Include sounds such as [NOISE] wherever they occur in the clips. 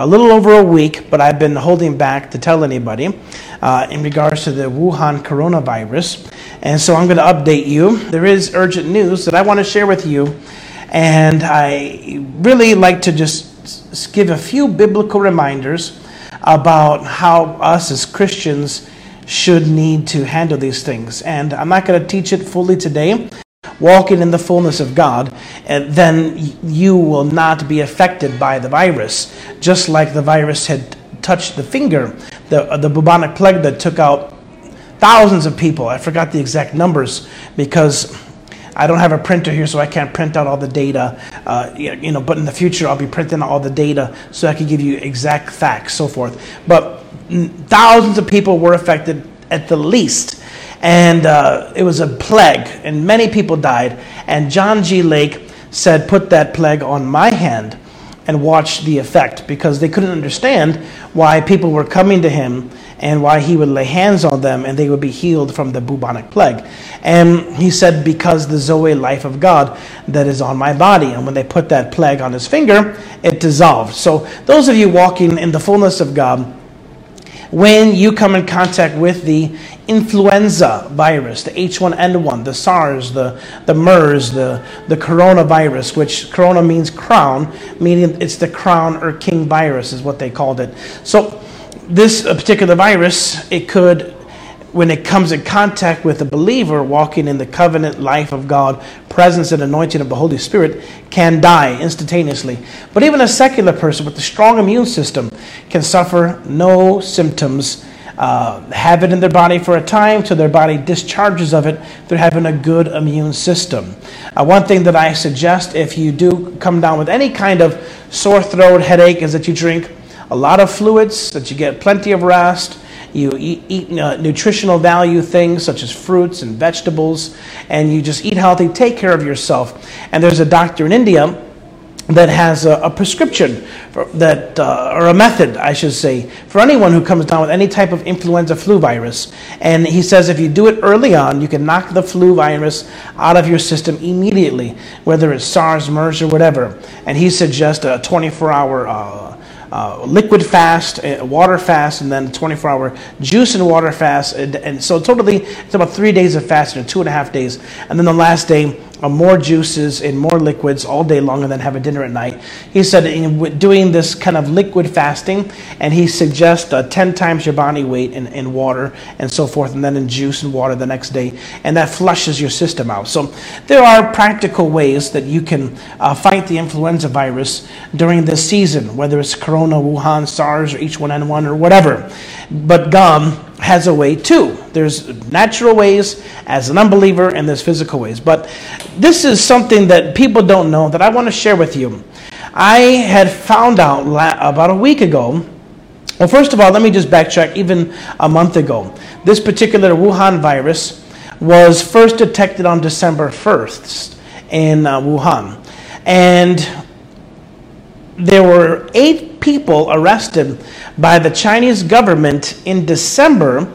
a little over a week, but I've been holding back to tell anybody uh, in regards to the Wuhan coronavirus. And so I'm going to update you. There is urgent news that I want to share with you. And I really like to just give a few biblical reminders about how us as Christians should need to handle these things. And I'm not going to teach it fully today walking in the fullness of God, then you will not be affected by the virus. Just like the virus had touched the finger, the, uh, the bubonic plague that took out thousands of people. I forgot the exact numbers because I don't have a printer here, so I can't print out all the data. Uh, you know, but in the future, I'll be printing all the data so I can give you exact facts, so forth. But thousands of people were affected at the least, and uh, it was a plague, and many people died. And John G. Lake said, "Put that plague on my hand." and watch the effect because they couldn't understand why people were coming to him and why he would lay hands on them and they would be healed from the bubonic plague. And he said, Because the Zoe life of God that is on my body. And when they put that plague on his finger, it dissolved. So, those of you walking in the fullness of God, when you come in contact with the influenza virus, the H1N1, the SARS, the, the MERS, the, the coronavirus, which corona means crown, meaning it's the crown or king virus, is what they called it. So, this uh, particular virus, it could when it comes in contact with a believer walking in the covenant life of God, presence and anointing of the Holy Spirit, can die instantaneously. But even a secular person with a strong immune system can suffer no symptoms, uh, have it in their body for a time till their body discharges of it through having a good immune system. Uh, one thing that I suggest if you do come down with any kind of sore throat, headache, is that you drink a lot of fluids, that you get plenty of rest you eat, eat uh, nutritional value things such as fruits and vegetables, and you just eat healthy, take care of yourself. And there's a doctor in India that has a, a prescription for that, uh, or a method, I should say, for anyone who comes down with any type of influenza flu virus. And he says if you do it early on, you can knock the flu virus out of your system immediately, whether it's SARS, MERS, or whatever. And he suggests a 24 hour uh, uh, liquid fast, uh, water fast, and then 24 hour juice and water fast. And, and so, totally, it's about three days of fasting, two and a half days. And then the last day, more juices and more liquids all day long, and then have a dinner at night. He said, in, doing this kind of liquid fasting, and he suggests uh, 10 times your body weight in, in water and so forth, and then in juice and water the next day, and that flushes your system out. So, there are practical ways that you can uh, fight the influenza virus during this season, whether it's Corona, Wuhan, SARS, or H1N1, or whatever. But God has a way too. There's natural ways as an unbeliever, and there's physical ways. But this is something that people don't know that I want to share with you. I had found out about a week ago. Well, first of all, let me just backtrack even a month ago. This particular Wuhan virus was first detected on December 1st in uh, Wuhan. And there were eight people arrested by the Chinese government in December.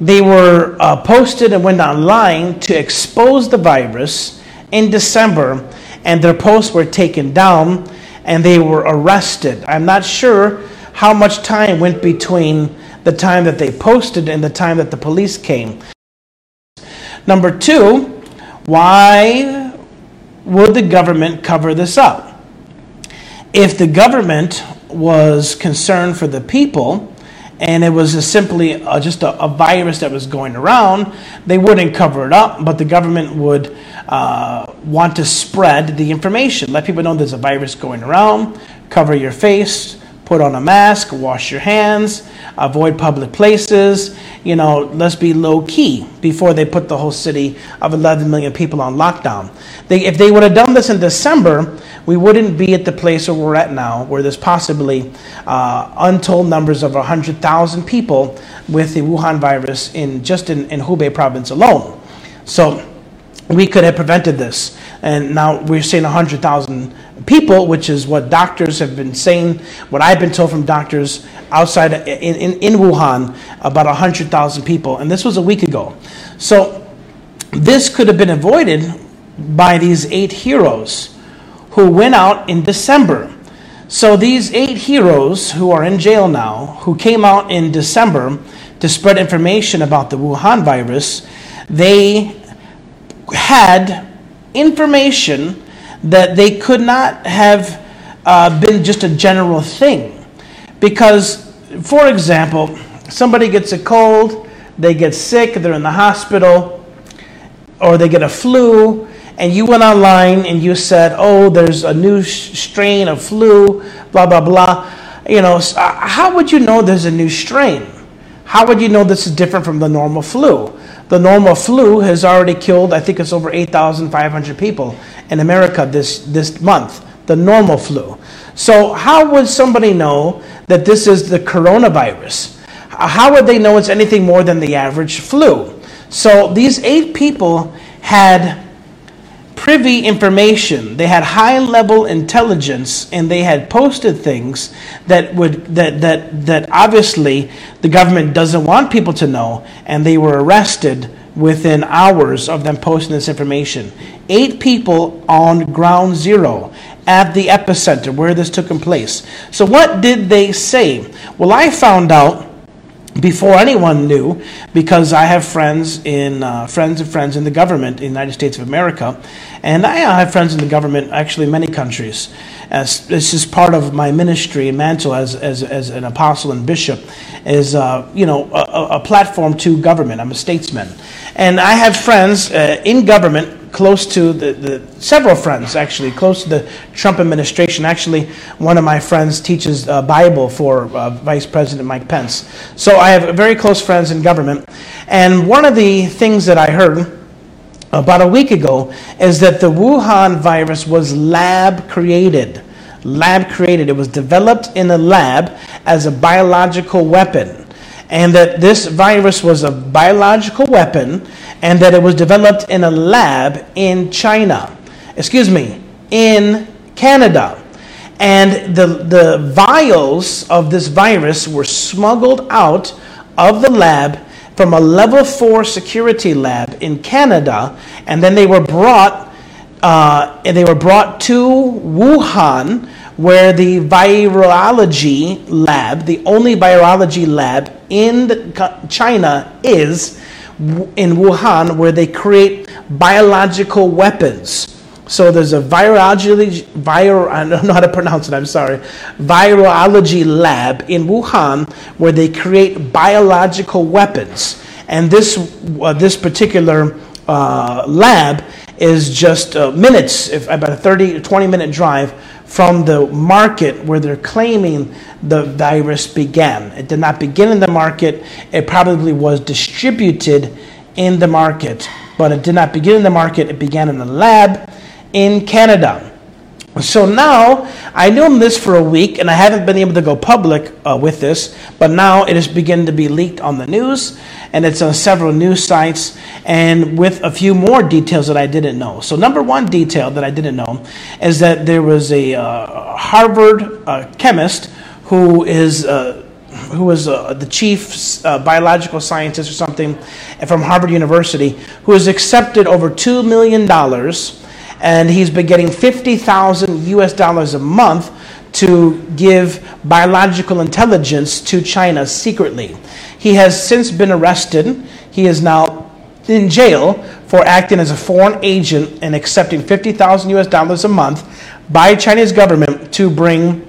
They were uh, posted and went online to expose the virus in December, and their posts were taken down and they were arrested. I'm not sure how much time went between the time that they posted and the time that the police came. Number two, why would the government cover this up? If the government was concerned for the people, and it was simply uh, just a, a, virus that was going around, they wouldn't cover it up, but the government would uh, want to spread the information. Let people know there's a virus going around, cover your face, put on a mask, wash your hands, avoid public places. You know, let's be low key before they put the whole city of 11 million people on lockdown. They, if they would have done this in December, we wouldn't be at the place where we're at now, where there's possibly uh, untold numbers of 100,000 people with the Wuhan virus in just in, in Hubei province alone. So we could have prevented this. And now we're seeing 100,000 people, which is what doctors have been saying, what I've been told from doctors outside in, in, in Wuhan, about 100,000 people. And this was a week ago. So this could have been avoided by these eight heroes who went out in December. So these eight heroes who are in jail now, who came out in December to spread information about the Wuhan virus, they had information that they could not have uh, been just a general thing. Because, for example, somebody gets a cold, they get sick, they're in the hospital, or they get a flu, and you went online and you said, oh, there's a new strain of flu, blah, blah, blah. You know, uh, how would you know there's a new strain? How would you know this is different from the normal flu? The normal flu has already killed, I think it's over 8,500 people in America this, this month. The normal flu. So, how would somebody know that this is the coronavirus? How would they know it's anything more than the average flu? So, these eight people had privy information. They had high level intelligence and they had posted things that would that that that obviously the government doesn't want people to know and they were arrested within hours of them posting this information. Eight people on ground zero at the epicenter where this took place. So what did they say? Well, I found out before anyone knew, because I have friends in uh, friends of friends in the government in the United States of America, and I have friends in the government actually many countries. As this is part of my ministry and mantle as, as, as an apostle and bishop, is uh, you know a, a, platform to government. I'm a statesman, and I have friends uh, in government close to the, the, several friends actually close to the Trump administration. Actually, one of my friends teaches uh, Bible for uh, Vice President Mike Pence. So I have very close friends in government, and one of the things that I heard about a week ago is that the Wuhan virus was lab created. Lab created. It was developed in a lab as a biological weapon and that this virus was a biological weapon and that it was developed in a lab in China. Excuse me, in Canada. And the, the vials of this virus were smuggled out of the lab from a level four security lab in Canada, and then they were brought, uh, and they were brought to Wuhan, where the virology lab, the only virology lab in China, is in Wuhan, where they create biological weapons. So there's a virology, I don't know how to pronounce it, I'm sorry, virology lab in Wuhan where they create biological weapons. And this, uh, this particular uh, lab is just uh, minutes, if, about a 30 20 minute drive from the market where they're claiming the virus began. It did not begin in the market, it probably was distributed in the market, but it did not begin in the market, it began in the lab in Canada. So now, I knew this for a week, and I haven't been able to go public uh, with this, but now it is beginning to be leaked on the news, and it's on several news sites, and with a few more details that I didn't know. So, number one detail that I didn't know is that there was a uh, Harvard uh, chemist who is uh, who was uh, the chief uh, biological scientist or something from Harvard University, who has accepted over $2 million and he's been getting 50,000 US dollars a month to give biological intelligence to China secretly. He has since been arrested. He is now in jail for acting as a foreign agent and accepting 50,000 US dollars a month by Chinese government to bring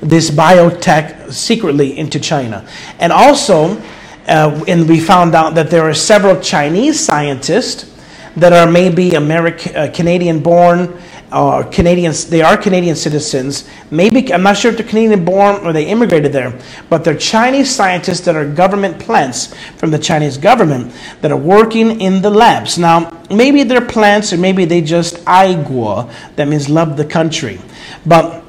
this biotech secretly into China. And also, uh, and we found out that there are several Chinese scientists that are maybe American, uh, Canadian born or Canadians, they are Canadian citizens. Maybe, I'm not sure if they're Canadian born or they immigrated there, but they're Chinese scientists that are government plants from the Chinese government that are working in the labs. Now, maybe they're plants or maybe they just aiguo, that means love the country. But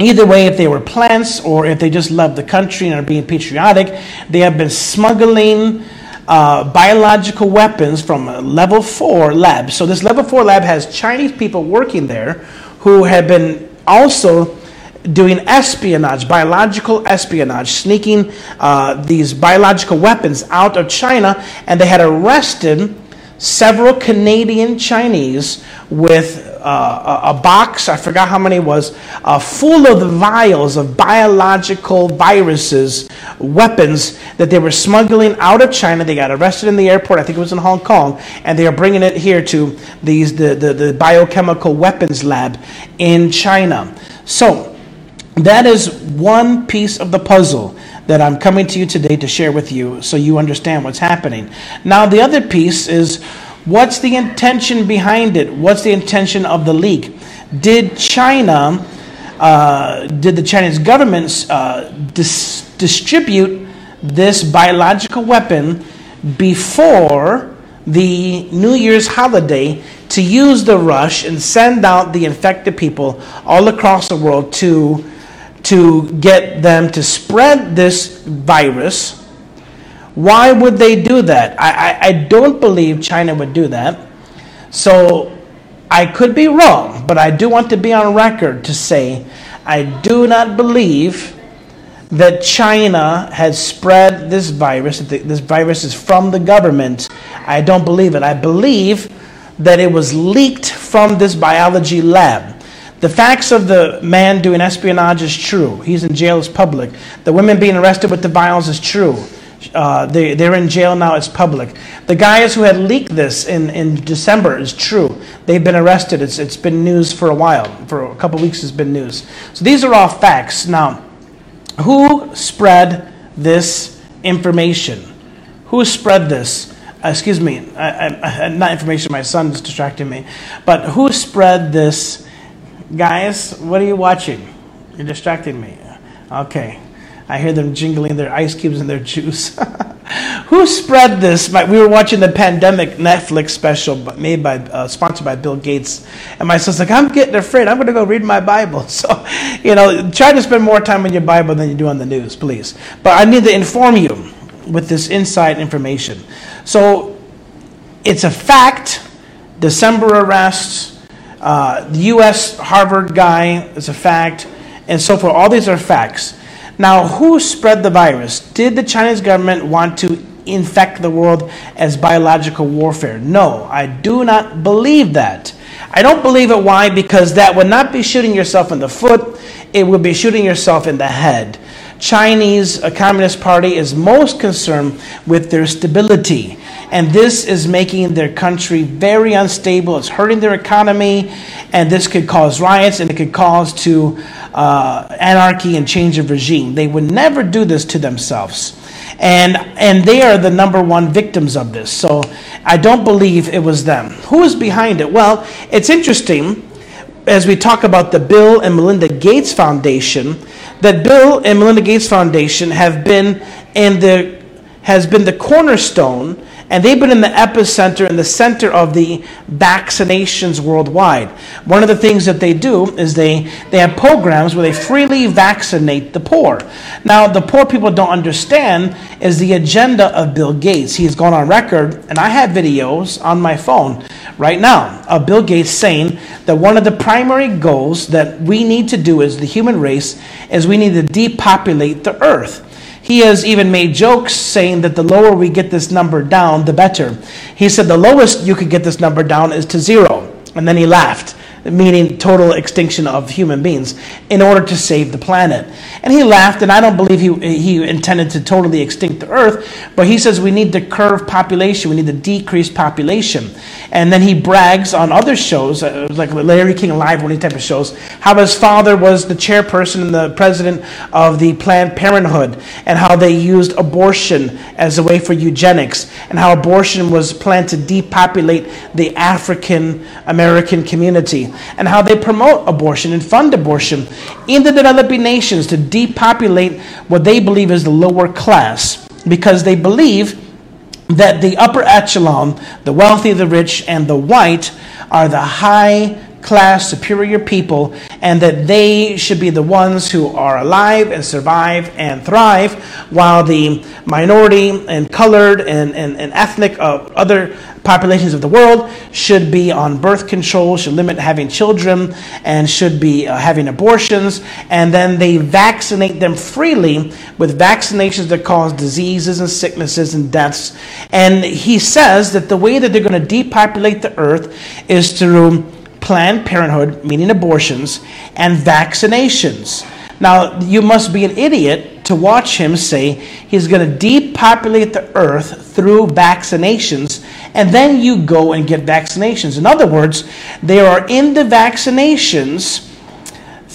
Either way, if they were plants or if they just love the country and are being patriotic, they have been smuggling uh, biological weapons from a level four lab. So this level four lab has Chinese people working there who have been also doing espionage, biological espionage, sneaking uh, these biological weapons out of China, and they had arrested several Canadian Chinese with uh, a, box, I forgot how many was, uh, full of the vials of biological viruses, weapons that they were smuggling out of China. They got arrested in the airport, I think it was in Hong Kong, and they are bringing it here to these, the, the, the biochemical weapons lab in China. So, that is one piece of the puzzle that I'm coming to you today to share with you so you understand what's happening. Now, the other piece is what's the intention behind it? What's the intention of the leak? Did China, uh, did the Chinese government uh, dis- distribute this biological weapon before the New Year's holiday to use the rush and send out the infected people all across the world to to get them to spread this virus. Why would they do that? I, I, I don't believe China would do that. So I could be wrong, but I do want to be on record to say I do not believe that China has spread this virus, this virus is from the government. I don't believe it. I believe that it was leaked from this biology lab. The facts of the man doing espionage is true. He's in jail, it's public. The women being arrested with the vials is true. Uh, they, they're in jail now, it's public. The guys who had leaked this in, in December is true. They've been arrested. It's, it's been news for a while. For a couple weeks, it's been news. So these are all facts. Now, who spread this information? Who spread this? Uh, excuse me, I, I, not information, my son is distracting me. But who spread this Guys, what are you watching? You're distracting me. Okay. I hear them jingling their ice cubes and their juice. [LAUGHS] Who spread this? We were watching the pandemic Netflix special made by, uh, sponsored by Bill Gates, and my son's like, "I'm getting afraid. I'm going to go read my Bible." [LAUGHS] So, you know, try to spend more time on your Bible than you do on the news, please. But I need to inform you with this inside information. So, it's a fact. December arrests uh, the U.S. Harvard guy is a fact, and so forth. All these are facts. Now, who spread the virus? Did the Chinese government want to infect the world as biological warfare? No, I do not believe that. I don't believe it. Why? Because that would not be shooting yourself in the foot, it would be shooting yourself in the head. Chinese Communist Party is most concerned with their stability. And this is making their country very unstable. It's hurting their economy, and this could cause riots and it could cause to uh, anarchy and change of regime. They would never do this to themselves. And, and they are the number one victims of this. So I don't believe it was them. Who is behind it? Well, it's interesting as we talk about the Bill and Melinda Gates Foundation, that Bill and Melinda Gates Foundation have been in the has been the cornerstone and they've been in the epicenter, in the center of the vaccinations worldwide. One of the things that they do is they, they have programs where they freely vaccinate the poor. Now, the poor people don't understand is the agenda of Bill Gates. He has gone on record, and I have videos on my phone right now of Bill Gates saying that one of the primary goals that we need to do as the human race is we need to depopulate the earth. He has even made jokes saying that the lower we get this number down, the better. He said the lowest you could get this number down is to zero. And then he laughed. Meaning total extinction of human beings, in order to save the planet. And he laughed, and I don't believe he, he intended to totally extinct the earth, but he says we need to curve population, we need to decrease population. And then he brags on other shows, uh, like Larry King Live, one of these type of shows, how his father was the chairperson and the president of the Planned Parenthood, and how they used abortion as a way for eugenics, and how abortion was planned to depopulate the African American community, and how they promote abortion and fund abortion. In the developing nations to depopulate what they believe is the lower class, because they believe that the upper echelon, the wealthy, the rich, and the white, are the high class, superior people, and that they should be the ones who are alive and survive and thrive, while the minority and colored and, and, and ethnic uh, other populations of the world should be on birth control, should limit having children, and should be uh, having abortions. And then they vaccinate them freely with vaccinations that cause diseases and sicknesses and deaths. And he says that the way that they're going to depopulate the earth is through Planned Parenthood, meaning abortions, and vaccinations. Now, you must be an idiot to watch him say he's going to depopulate the earth through vaccinations, and then you go and get vaccinations. In other words, there are in the vaccinations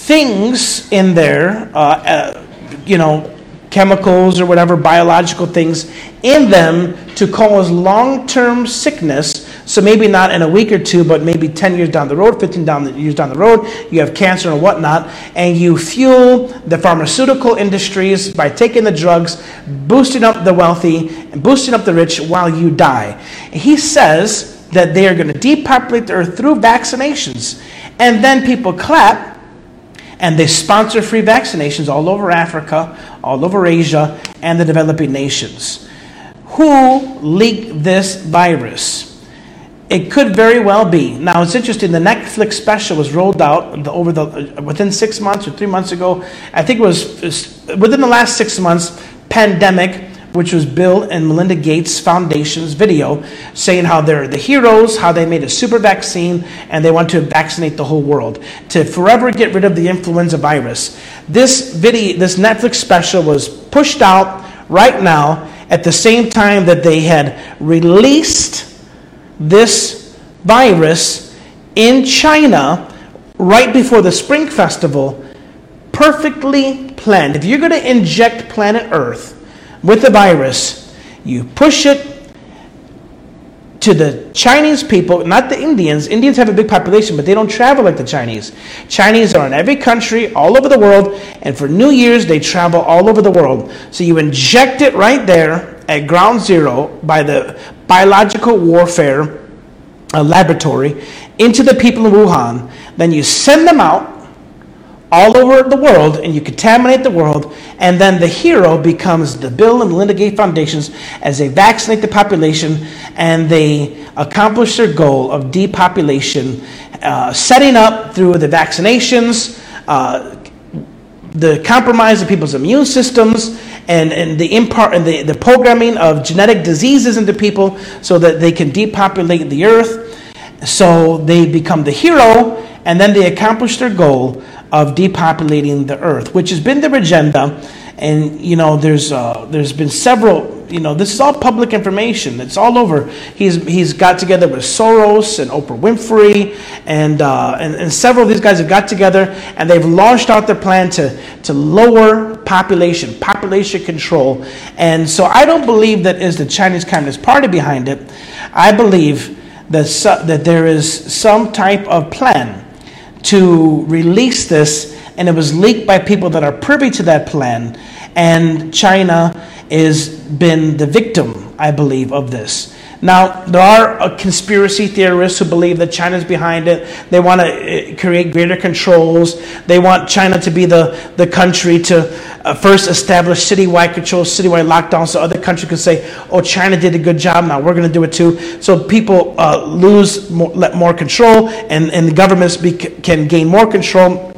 things in there, uh, uh, you know, chemicals or whatever, biological things in them to cause long term sickness. So maybe not in a week or two, but maybe 10 years down the road, 15 down the, years down the road, you have cancer and whatnot, and you fuel the pharmaceutical industries by taking the drugs, boosting up the wealthy, and boosting up the rich while you die. He says that they are going to depopulate the earth through vaccinations. And then people clap and they sponsor free vaccinations all over Africa, all over Asia, and the developing nations. Who leaked this virus? It could very well be. Now it's interesting. The Netflix special was rolled out over the uh, within six months or three months ago. I think it was uh, within the last six months. Pandemic which was Bill and Melinda Gates Foundation's video saying how they're the heroes, how they made a super vaccine, and they want to vaccinate the whole world to forever get rid of the influenza virus. This video, this Netflix special was pushed out right now at the same time that they had released this virus in China right before the Spring Festival. Perfectly planned. If you're going to inject planet Earth, with the virus, you push it to the Chinese people, not the Indians. Indians have a big population, but they don't travel like the Chinese. Chinese are in every country, all over the world, and for New Year's, they travel all over the world. So you inject it right there at ground zero by the biological warfare uh, laboratory into the people in Wuhan. Then you send them out all over the world and you contaminate the world, and then the hero becomes the Bill and Melinda Gates Foundations as they vaccinate the population and they accomplish their goal of depopulation, uh, setting up through the vaccinations. Uh, the compromise of people's immune systems and, and the impart and the, the programming of genetic diseases into people so that they can depopulate the earth so they become the hero and then they accomplish their goal of depopulating the earth, which has been their agenda. And you know, there's uh, there's been several. You know, this is all public information. It's all over. He's he's got together with Soros and Oprah Winfrey, and uh, and, and several of these guys have got together and they've launched out their plan to to lower population, population control. And so I don't believe that is the Chinese Communist Party behind it. I believe that that there is some type of plan to release this, and it was leaked by people that are privy to that plan. And China has been the victim, I believe, of this. Now, there are uh, conspiracy theorists who believe that China's behind it. They want to uh, create greater controls. They want China to be the, the country to uh, first establish citywide controls, citywide lockdowns, so other countries can say, oh, China did a good job, now we're going to do it too. So people uh, lose more, more control, and, and the governments be, can gain more control.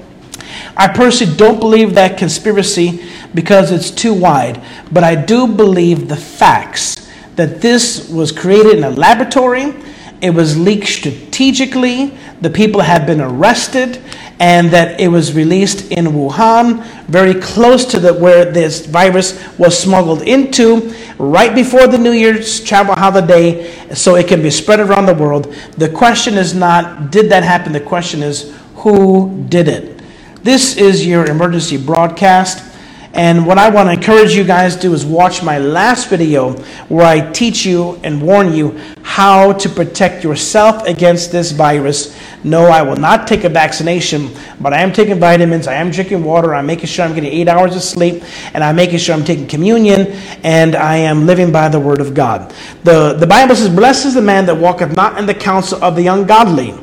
I personally don't believe that conspiracy because it's too wide, but I do believe the facts that this was created in a laboratory it was leaked strategically, the people had been arrested, and that it was released in Wuhan, very close to the, where this virus was smuggled into, right before the New Year's travel holiday, so it can be spread around the world. The question is not, did that happen? The question is, who did it? This is your emergency broadcast. And what I want to encourage you guys to do is watch my last video where I teach you and warn you how to protect yourself against this virus. No, I will not take a vaccination, but I am taking vitamins, I am drinking water, I'm making sure I'm getting eight hours of sleep, and I'm making sure I'm taking communion, and I am living by the word of God. The, the Bible says, Blessed is the man that walketh not in the counsel of the ungodly,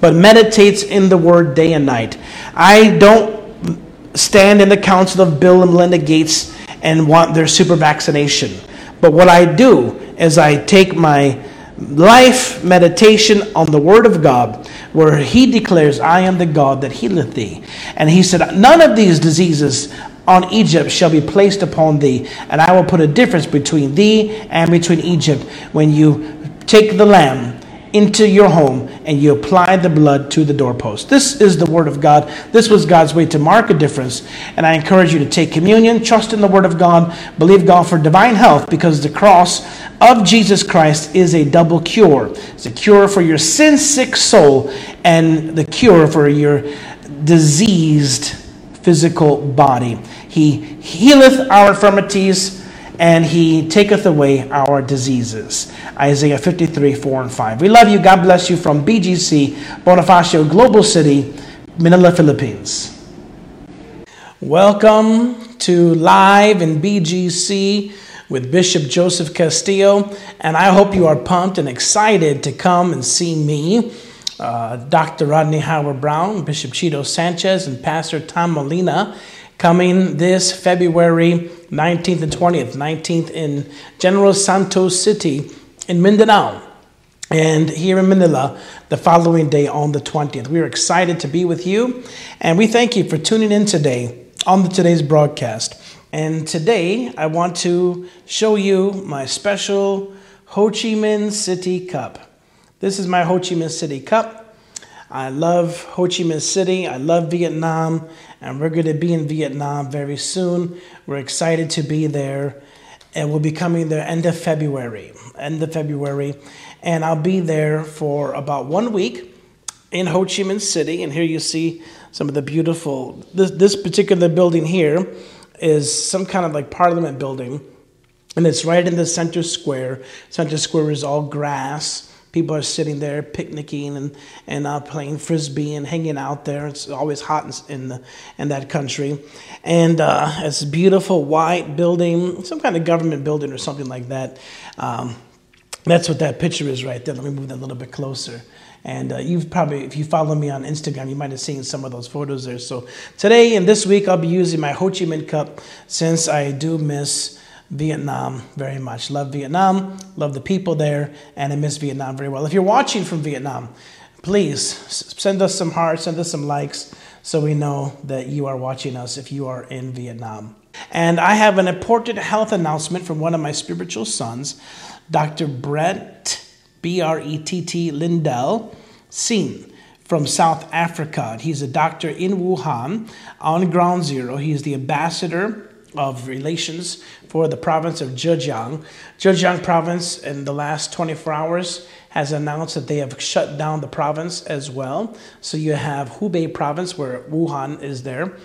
but meditates in the word day and night. I don't stand in the counsel of Bill and Melinda Gates and want their super vaccination. But what I do is I take my life meditation on the Word of God, where He declares, I am the God that healeth thee. And He said, None of these diseases on Egypt shall be placed upon thee, and I will put a difference between thee and between Egypt when you take the lamb into your home and you apply the blood to the doorpost. This is the Word of God. This was God's way to mark a difference. And I encourage you to take communion, trust in the Word of God, believe God for divine health because the cross of Jesus Christ is a double cure. It's a cure for your sin sick soul and the cure for your diseased physical body. He healeth our infirmities and he taketh away our diseases. Isaiah 53, 4 and 5. We love you. God bless you from BGC, Bonifacio Global City, Manila, Philippines. Welcome to Live in BGC with Bishop Joseph Castillo, and I hope you are pumped and excited to come and see me. Uh, Dr. Rodney Howard-Browne, Bishop Chito Sanchez, and Pastor Tom Molina coming this February 19th and 20th. 19th in General Santos City in Mindanao. And here in Manila, the following day on the 20th. We are excited to be with you, and we thank you for tuning in today on the, today's broadcast. And today, I want to show you my special Ho Chi Minh City Cup. This is my Ho Chi Minh City Cup. I love Ho Chi Minh City. I love Vietnam and we're going to be in Vietnam very soon. We're excited to be there, and we'll be coming there end of February. End of February, and I'll be there for about one week in Ho Chi Minh City. And here you see some of the beautiful. This this particular building here is some kind of like Parliament building, and it's right in the center square. Center square is all grass People are sitting there picnicking and, and uh, playing frisbee and hanging out there. It's always hot in, in, the, in that country. And uh, it's a beautiful white building, some kind of government building or something like that. Um, that's what that picture is right there. Let me move that a little bit closer. And uh, you've probably, if you follow me on Instagram, you might have seen some of those photos there. So today and this week, I'll be using my Ho Chi Minh Cup since I do miss Vietnam very much. Love Vietnam, love the people there, and I miss Vietnam very well. If you're watching from Vietnam, please send us some hearts, send us some likes so we know that you are watching us if you are in Vietnam. And I have an important health announcement from one of my spiritual sons, Dr. Brett, B R E T T Lindell, Seen from South Africa. He's a doctor in Wuhan on ground zero. He is the ambassador of relations for the province of Zhejiang. Zhejiang province in the last 24 hours has announced that they have shut down the province as well. So you have Hubei province where Wuhan is there.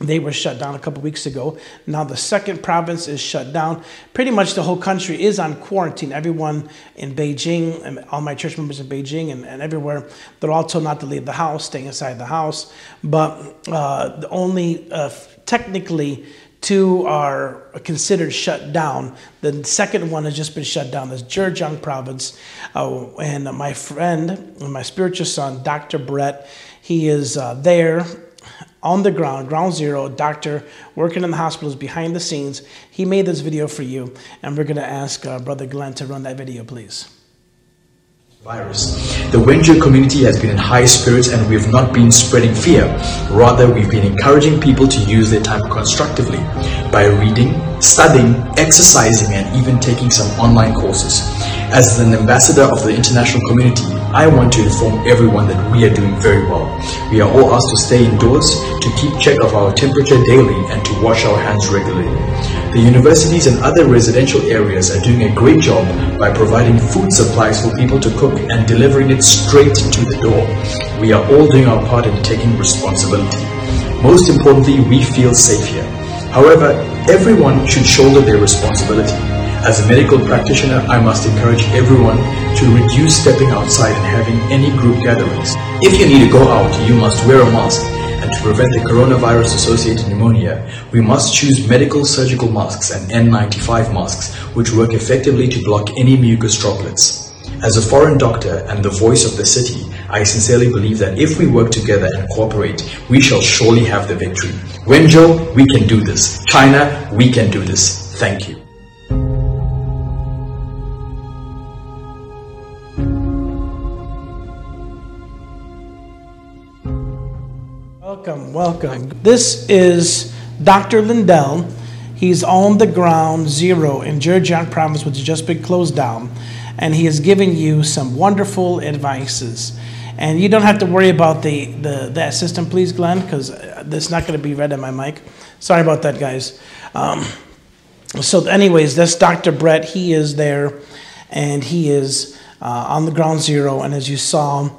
They were shut down a couple weeks ago. Now the second province is shut down. Pretty much the whole country is on quarantine. Everyone in Beijing, and all my church members in Beijing and, and everywhere, they're all told not to leave the house, staying inside the house. But uh, the only uh, technically two are considered shut down. The second one has just been shut down. That's Zhejiang province. Uh, and my friend, my spiritual son, Dr. Brett, he is uh, there on the ground, ground zero, doctor working in the hospitals behind the scenes. He made this video for you, and we're going to ask uh, Brother Glenn to run that video, please. Virus. The Wenzhou community has been in high spirits and we have not been spreading fear. Rather, we've been encouraging people to use their time constructively by reading, studying, exercising, and even taking some online courses. As an ambassador of the international community, I want to inform everyone that we are doing very well. We are all asked to stay indoors, to keep check of our temperature daily, and to wash our hands regularly. The universities and other residential areas are doing a great job by providing food supplies for people to cook and delivering it straight to the door. We are all doing our part in taking responsibility. Most importantly, we feel safe here. However, everyone should shoulder their responsibility. As a medical practitioner, I must encourage everyone to reduce stepping outside and having any group gatherings. If you need to go out, you must wear a mask and to prevent the coronavirus associated pneumonia, we must choose medical surgical masks and N95 masks, which work effectively to block any mucus droplets. As a foreign doctor and the voice of the city, I sincerely believe that if we work together and cooperate, we shall surely have the victory. Wenzhou, we can do this. China, we can do this. Thank you. Welcome. This is Dr. Lindell. He's on the ground zero in Zhejiang province, which has just been closed down, and he is giving you some wonderful advices. And you don't have to worry about the, the that system, please, Glenn, because that's not going to be read on my mic. Sorry about that, guys. Um, so, anyways, that's Dr. Brett. He is there, and he is uh, on the ground zero. And as you saw,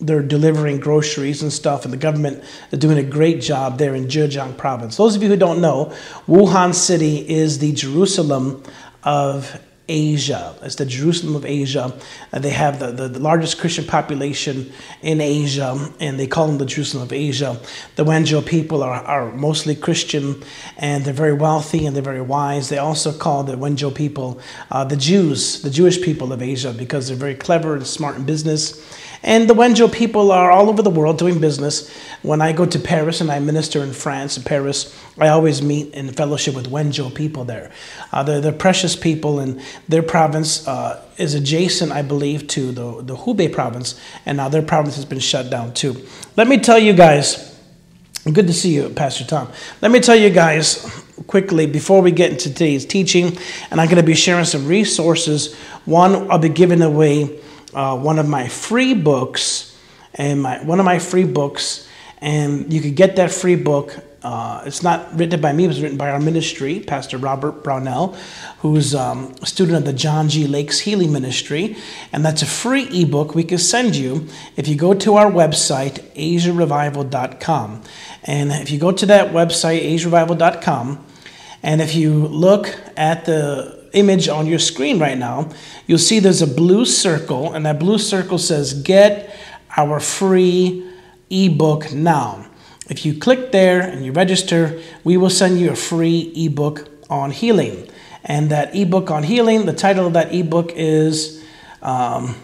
they're delivering groceries and stuff, and the government is doing a great job there in Zhejiang province. Those of you who don't know, Wuhan City is the Jerusalem of Asia. It's the Jerusalem of Asia. Uh, they have the, the, the, largest Christian population in Asia, and they call them the Jerusalem of Asia. The Wenzhou people are, are mostly Christian, and they're very wealthy and they're very wise. They also call the Wenzhou people uh, the Jews, the Jewish people of Asia, because they're very clever and smart in business and the Wenzhou people are all over the world doing business. When I go to Paris and I minister in France, in Paris, I always meet in fellowship with Wenzhou people there. Uh, they're, they're precious people, and their province uh, is adjacent, I believe, to the, the Hubei province, and now their province has been shut down too. Let me tell you guys, good to see you, Pastor Tom. Let me tell you guys quickly before we get into today's teaching, and I'm going to be sharing some resources. One, I'll be giving away uh, one of my free books, and my one of my free books, and you could get that free book. Uh, it's not written by me; it was written by our ministry, Pastor Robert Brownell, who's um, a student of the John G. Lakes Healing Ministry, and that's a free ebook we can send you if you go to our website, AsiaRevival.com. And if you go to that website, AsiaRevival.com, and if you look at the image on your screen right now, you'll see there's a blue circle, and that blue circle says, Get our free ebook now. If you click there and you register, we will send you a free ebook on healing. And that ebook on healing, the title of that ebook is um,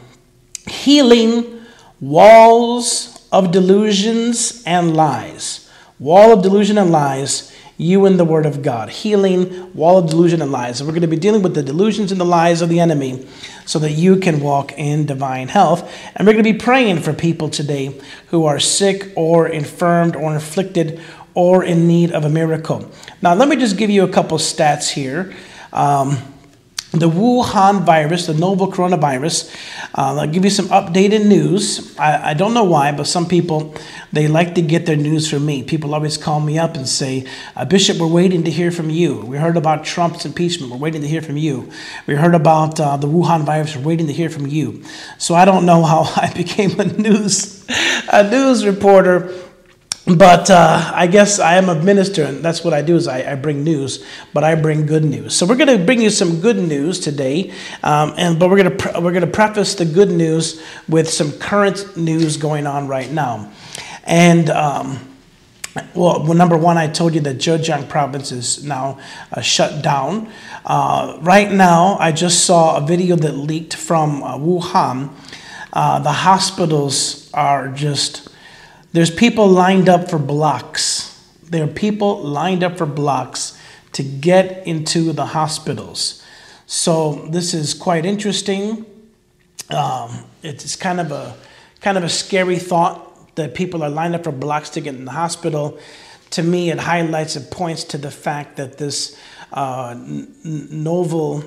Healing Walls of Delusions and Lies. Wall of Delusion and Lies you and the Word of God, healing wall of delusion and lies. And we're going to be dealing with the delusions and the lies of the enemy so that you can walk in divine health. And we're going to be praying for people today who are sick or infirmed or inflicted or in need of a miracle. Now, let me just give you a couple stats here. Um, the Wuhan virus, the novel coronavirus. Uh, I'll give you some updated news. I, I, don't know why, but some people they like to get their news from me. People always call me up and say, uh, "Bishop, we're waiting to hear from you. We heard about Trump's impeachment. We're waiting to hear from you. We heard about uh, the Wuhan virus. We're waiting to hear from you." So I don't know how [LAUGHS] I became a news a news reporter but uh, I guess I am a minister, and that's what I do is I, I, bring news, but I bring good news. So we're going to bring you some good news today, um, and but we're going to pre- we're going to preface the good news with some current news going on right now, and. Um, well, well, number one, I told you that Zhejiang province is now uh, shut down. Uh, right now, I just saw a video that leaked from uh, Wuhan. Uh, the hospitals are just there's people lined up for blocks. There are people lined up for blocks to get into the hospitals. So this is quite interesting. Um, it's kind of a kind of a scary thought that people are lined up for blocks to get in the hospital. To me, it highlights and points to the fact that this uh, n- novel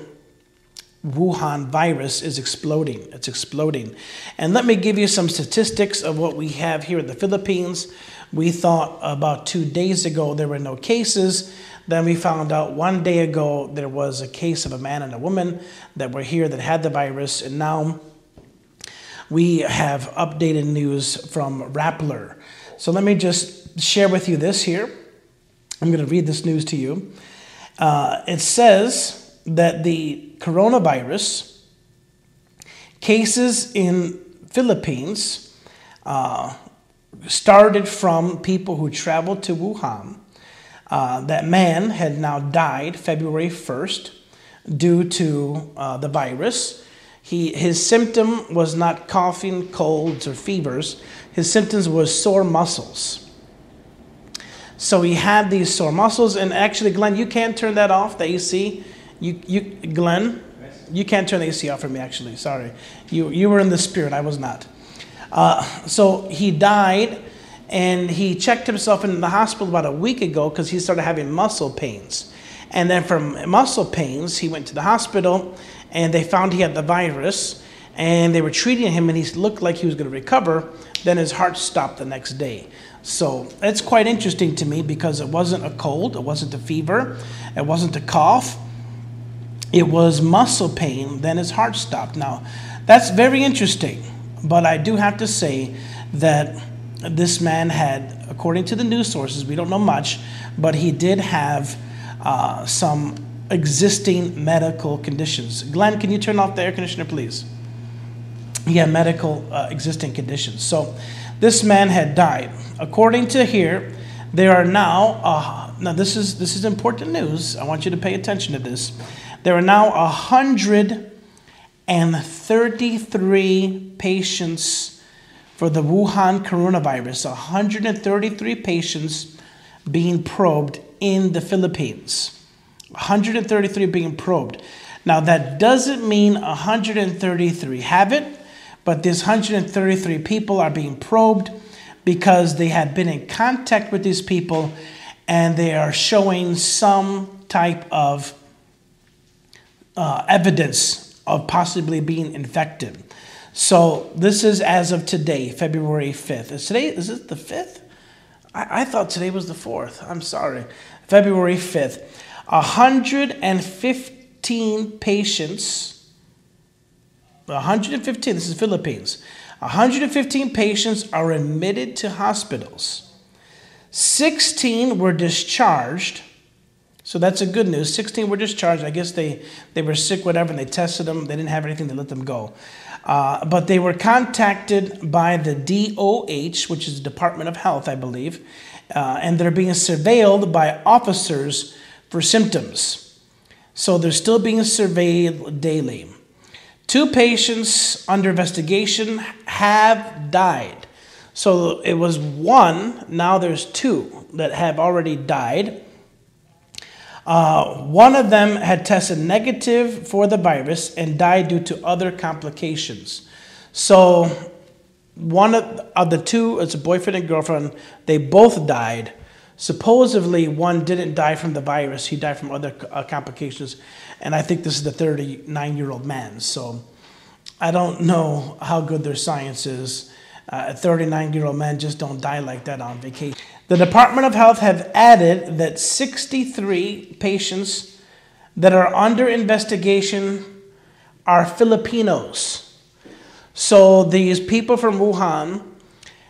Wuhan virus is exploding. It's exploding. And let me give you some statistics of what we have here in the Philippines. We thought about two days ago there were no cases. Then we found out one day ago there was a case of a man and a woman that were here that had the virus. And now we have updated news from Rappler. So let me just share with you this here. I'm going to read this news to you. Uh, it says that the coronavirus cases in Philippines uh, started from people who traveled to Wuhan. Uh, that man had now died February 1st due to uh, the virus. He, his symptom was not coughing, colds, or fevers. His symptoms was sore muscles. So he had these sore muscles, and actually, Glenn, you can't turn that off, the AC. You, you, Glenn, you can't turn the AC off for me. Actually, sorry. You, you were in the spirit. I was not. Uh, so he died, and he checked himself in the hospital about a week ago because he started having muscle pains. And then from muscle pains, he went to the hospital, and they found he had the virus, and they were treating him, and he looked like he was going to recover. Then his heart stopped the next day. So it's quite interesting to me because it wasn't a cold, it wasn't a fever, it wasn't a cough it was muscle pain, then his heart stopped. Now, that's very interesting, but I do have to say that this man had, according to the news sources, we don't know much, but he did have uh, some existing medical conditions. Glenn, can you turn off the air conditioner, please? Yeah, medical uh, existing conditions. So this man had died. According to here, there are now, uh, now this is, this is important news. I want you to pay attention to this. There are now 133 patients for the Wuhan coronavirus, 133 patients being probed in the Philippines. 133 being probed. Now, that doesn't mean 133 have it, but these 133 people are being probed because they have been in contact with these people and they are showing some type of uh, evidence of possibly being infected. So this is as of today, February 5th. Is today, is it the 5th? I, I thought today was the 4th. I'm sorry. February 5th. 115 patients, 115, this is Philippines. 115 patients are admitted to hospitals. 16 were discharged so that's a good news. 16 were discharged. I guess they, they were sick, whatever, and they tested them. They didn't have anything, they let them go. Uh, but they were contacted by the DOH, which is the Department of Health, I believe, uh, and they're being surveilled by officers for symptoms. So they're still being surveyed daily. Two patients under investigation have died. So it was one, now there's two that have already died. Uh, one of them had tested negative for the virus and died due to other complications. So, one of, of the two, it's a boyfriend and girlfriend, they both died. Supposedly, one didn't die from the virus, he died from other uh, complications. And I think this is the 39 year old man. So, I don't know how good their science is. Uh, a 39 year old man just don't die like that on vacation. The Department of Health have added that 63 patients that are under investigation are Filipinos. So these people from Wuhan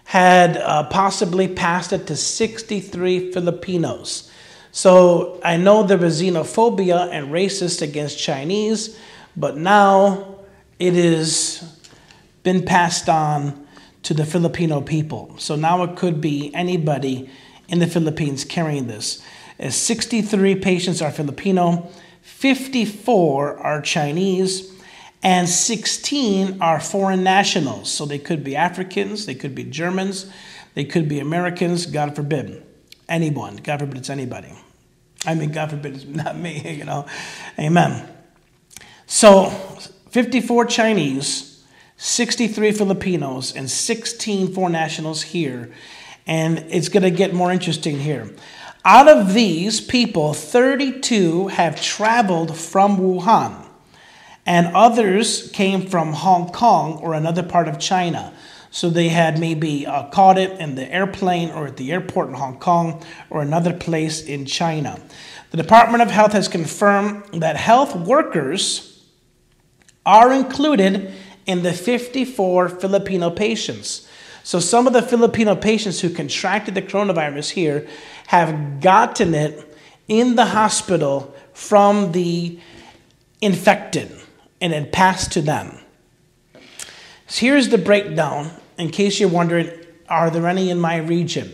had uh, possibly passed it to 63 Filipinos. So I know there was xenophobia and racist against Chinese, but now it has been passed on to the Filipino people. So now it could be anybody in the Philippines carrying this. As 63 patients are Filipino, 54 are Chinese, and 16 are foreign nationals. So they could be Africans, they could be Germans, they could be Americans, God forbid. Anyone, God forbid it's anybody. I mean, God forbid it's [LAUGHS] not me, you know. Amen. So 54 Chinese, 63 Filipinos, and 16 foreign nationals here. And it's going to get more interesting here. Out of these people, 32 have traveled from Wuhan, and others came from Hong Kong or another part of China. So they had maybe uh, caught it in the airplane or at the airport in Hong Kong or another place in China. The Department of Health has confirmed that health workers are included in the 54 Filipino patients. So some of the Filipino patients who contracted the coronavirus here have gotten it in the hospital from the infected and it passed to them. So here's the breakdown in case you're wondering are there any in my region?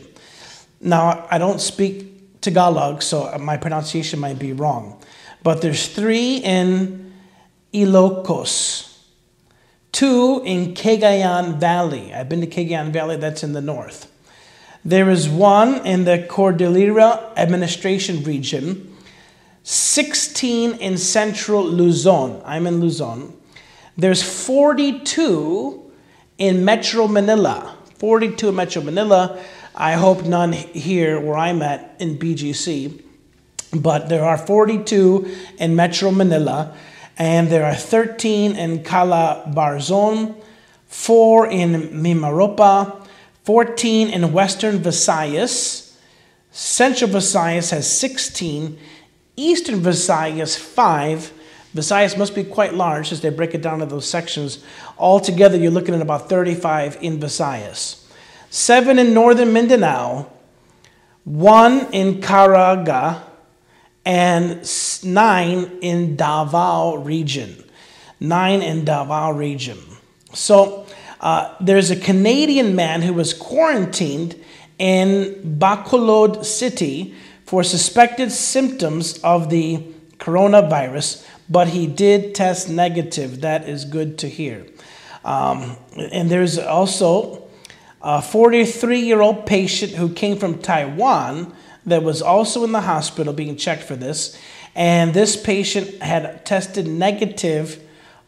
Now, I don't speak Tagalog, so my pronunciation might be wrong, but there's three in Ilocos, two in Cagayan Valley. I've been to Cagayan Valley, that's in the north. There is one in the Cordillera Administration Region, 16 in central Luzon. I'm in Luzon. There's 42 in Metro Manila, 42 in Metro Manila. I hope none here where I'm at in BGC, but there are 42 in Metro Manila, and there are 13 in Calabarzon, 4 in Mimaropa, 14 in Western Visayas. Central Visayas has 16, Eastern Visayas 5, Visayas must be quite large as they break it down into those sections. Altogether, you're looking at about 35 in Visayas. Seven in northern Mindanao, one in Caraga, and nine in Davao region. Nine in Davao region. So uh, there's a Canadian man who was quarantined in Bacolod City for suspected symptoms of the coronavirus but he did test negative. That is good to hear. Um, and there's also a 43 year old patient who came from Taiwan that was also in the hospital being checked for this. And this patient had tested negative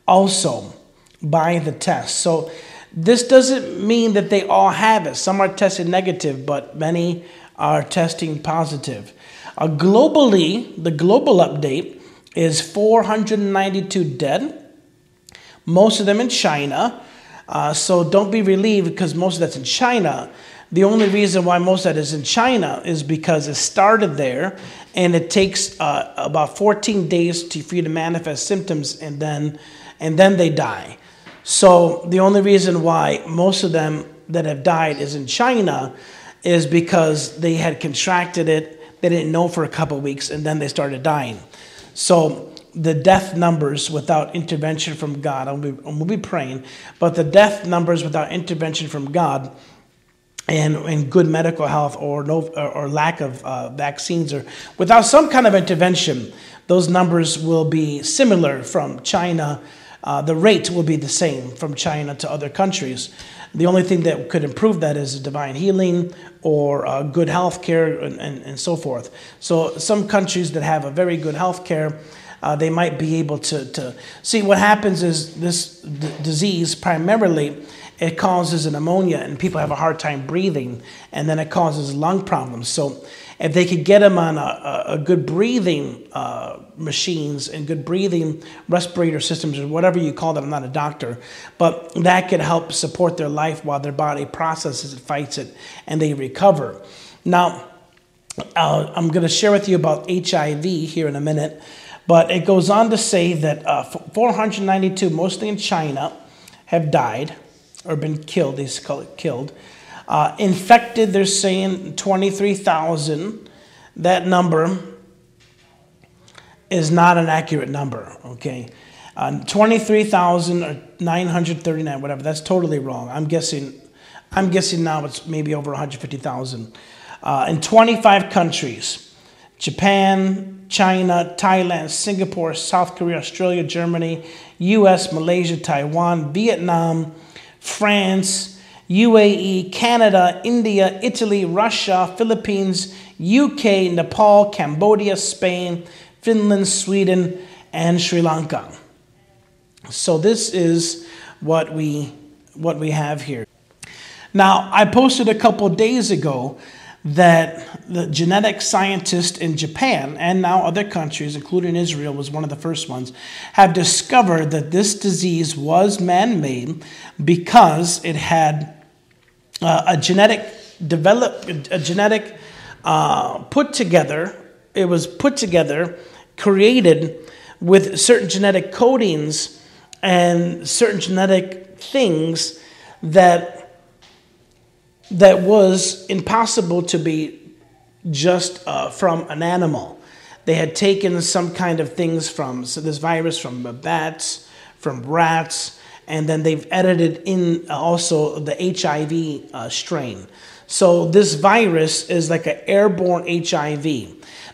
also by the test. So this doesn't mean that they all have it. Some are tested negative, but many are testing positive. Uh, globally, the global update is 492 dead, most of them in China. Uh, so don't be relieved because most of that's in China. The only reason why most of that is in China is because it started there and it takes uh, about 14 days to, for you to manifest symptoms and then, and then they die. So the only reason why most of them that have died is in China is because they had contracted it, they didn't know for a couple weeks, and then they started dying. So the death numbers without intervention from God, and we'll be praying, but the death numbers without intervention from God and, and good medical health or, no, or lack of uh, vaccines or without some kind of intervention, those numbers will be similar from China. Uh, the rate will be the same from China to other countries. The only thing that could improve that is divine healing or uh, good health care and, and, and, so forth. So, some countries that have a very good health care, uh, they might be able to, to see what happens is this d- disease primarily it causes an pneumonia and people have a hard time breathing and then it causes lung problems so if they could get them on a, a good breathing uh, machines and good breathing respirator systems or whatever you call them, I'm not a doctor, but that could help support their life while their body processes it, fights it, and they recover. Now, uh, I'm going to share with you about HIV here in a minute, but it goes on to say that uh, 492, mostly in China, have died or been killed. It killed. Uh, infected, they're saying 23,000. That number is not an accurate number, okay? Uh, 23,939, whatever, that's totally wrong. I'm guessing, I'm guessing now it's maybe over 150,000. Uh, in 25 countries Japan, China, Thailand, Singapore, South Korea, Australia, Germany, US, Malaysia, Taiwan, Vietnam, France, UAE, Canada, India, Italy, Russia, Philippines, UK, Nepal, Cambodia, Spain, Finland, Sweden, and Sri Lanka. So this is what we what we have here. Now, I posted a couple days ago that the genetic scientist in Japan and now other countries, including Israel, was one of the first ones, have discovered that this disease was man made because it had uh, a genetic develop a genetic uh, put together. It was put together, created with certain genetic codings and certain genetic things that that was impossible to be just uh, from an animal. They had taken some kind of things from so this virus from bats, from rats, and then they've edited in also the HIV uh, strain. So this virus is like an airborne HIV.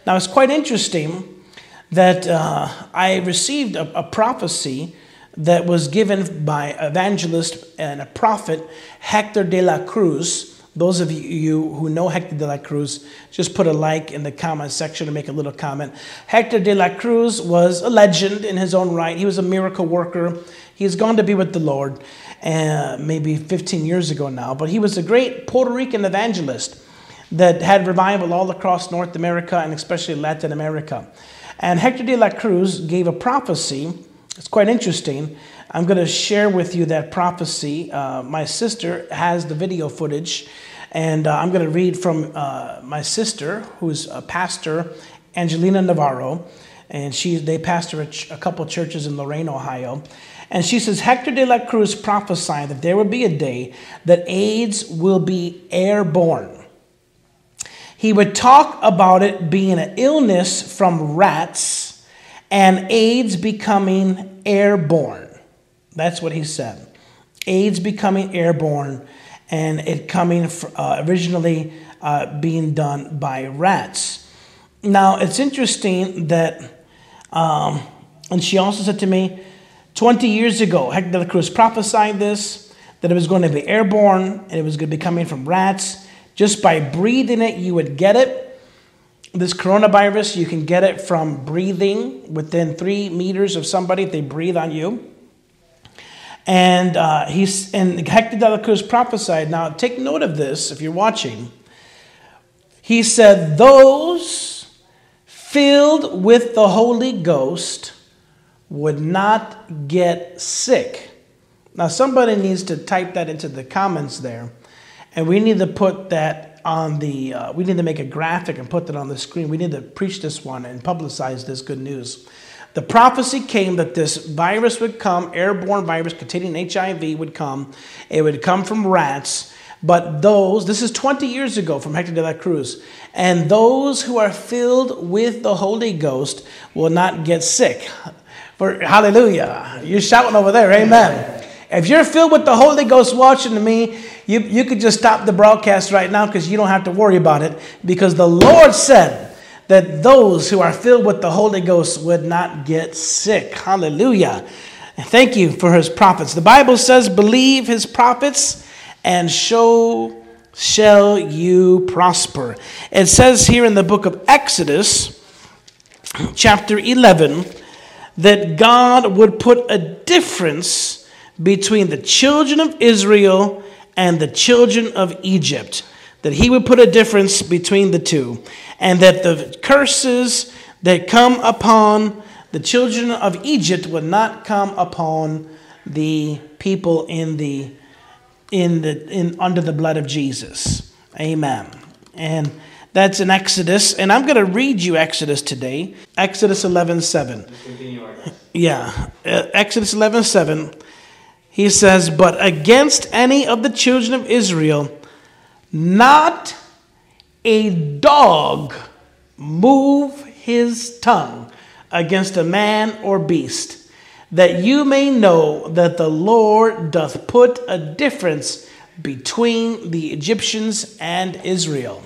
Now it's quite interesting that uh, I received a, a prophecy that was given by evangelist and a prophet Hector de la Cruz. Those of you who know Hector de la Cruz, just put a like in the comment section to make a little comment. Hector de la Cruz was a legend in his own right. He was a miracle worker. He's gone to be with the Lord uh, maybe 15 years ago now, but he was a great Puerto Rican evangelist that had revival all across North America and especially Latin America. And Hector de la Cruz gave a prophecy it's quite interesting. I'm going to share with you that prophecy. Uh, my sister has the video footage, and uh, I'm going to read from uh, my sister, who's a pastor, Angelina Navarro, and she they pastor a, ch- a couple churches in Lorain, Ohio. And she says Hector de la Cruz prophesied that there would be a day that AIDS will be airborne. He would talk about it being an illness from rats and AIDS becoming airborne. That's what he said. AIDS becoming airborne and it coming uh, originally uh, being done by rats. Now, it's interesting that, um, and she also said to me, 20 years ago, Hector de la Cruz prophesied this, that it was going to be airborne and it was going to be coming from rats. Just by breathing it, you would get it. This coronavirus, you can get it from breathing within three meters of somebody if they breathe on you. And uh, he's and Hector de la Cruz prophesied. Now, take note of this if you're watching. He said, Those filled with the Holy Ghost would not get sick. Now, somebody needs to type that into the comments there. And we need to put that on the, uh, we need to make a graphic and put that on the screen. We need to preach this one and publicize this good news. The prophecy came that this virus would come, airborne virus containing HIV would come. It would come from rats. But those, this is 20 years ago from Hector de la Cruz, and those who are filled with the Holy Ghost will not get sick. For hallelujah. You're shouting over there, amen. If you're filled with the Holy Ghost watching me, you, you could just stop the broadcast right now because you don't have to worry about it because the Lord said that those who are filled with the Holy Ghost would not get sick. Hallelujah. Thank you for his prophets. The Bible says, believe his prophets and show shall you prosper. It says here in the book of Exodus, chapter 11, that God would put a difference between the children of Israel and the children of Egypt, that he would put a difference between the two, and that the curses that come upon the children of Egypt would not come upon the people in the in the in under the blood of Jesus. Amen. And that's in Exodus, and I'm going to read you Exodus today. Exodus 11:7. Yeah, uh, Exodus 11 7 he says, But against any of the children of Israel, not a dog move his tongue against a man or beast, that you may know that the Lord doth put a difference between the Egyptians and Israel.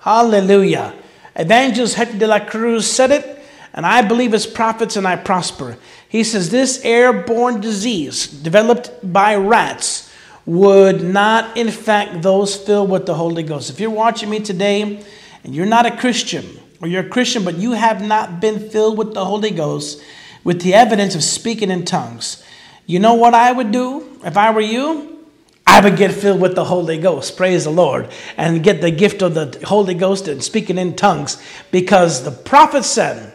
Hallelujah. Evangelist Hector de la Cruz said it, and I believe as prophets and I prosper. He says this airborne disease developed by rats would not infect those filled with the Holy Ghost. If you're watching me today and you're not a Christian, or you're a Christian but you have not been filled with the Holy Ghost with the evidence of speaking in tongues, You know what I would do if I were you? I would get filled with the Holy Ghost, praise the Lord, and get the gift of the Holy Ghost and speaking in tongues because the prophet said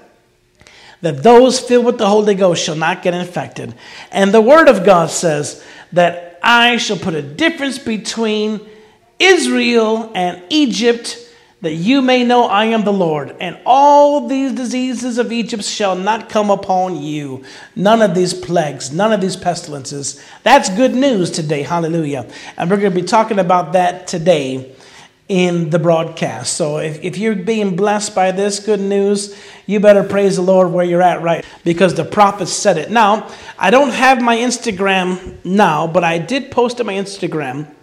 that those filled with the Holy Ghost shall not get infected. And the Word of God says that I shall put a difference between Israel and Egypt that you may know I am the Lord, and all these diseases of Egypt shall not come upon you. None of these plagues, none of these pestilences. That's good news today. Hallelujah. And we're going to be talking about that today in the broadcast. So if, if you're being blessed by this good news, you better praise the Lord where you're at, right? Because the prophet said it. Now, I don't have my Instagram now, but I did post on my Instagram.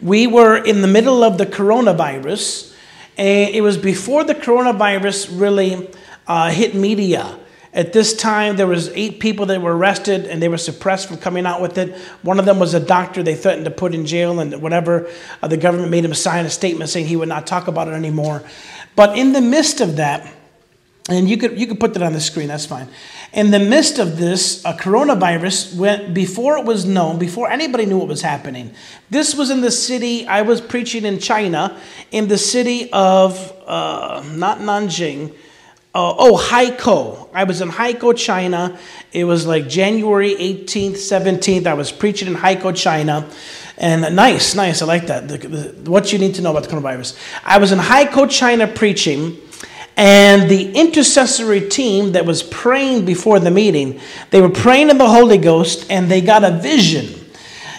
We were in the middle of the coronavirus and it was before the coronavirus really uh, hit media. At this time, there was eight people that were arrested and they were suppressed from coming out with it. One of them was a doctor they threatened to put in jail and whatever. Uh, the government made him sign a statement saying he would not talk about it anymore. But in the midst of that, and you could you could put that on the screen. That's fine. In the midst of this, a coronavirus went before it was known, before anybody knew what was happening. This was in the city. I was preaching in China, in the city of uh, not Nanjing. Uh, oh, Haikou. I was in Haikou, China. It was like January 18th, 17th. I was preaching in Haikou, China. And nice, nice. I like that. The, the, what you need to know about the coronavirus. I was in Haikou, China preaching and the intercessory team that was praying before the meeting, they were praying in the Holy Ghost and they got a vision.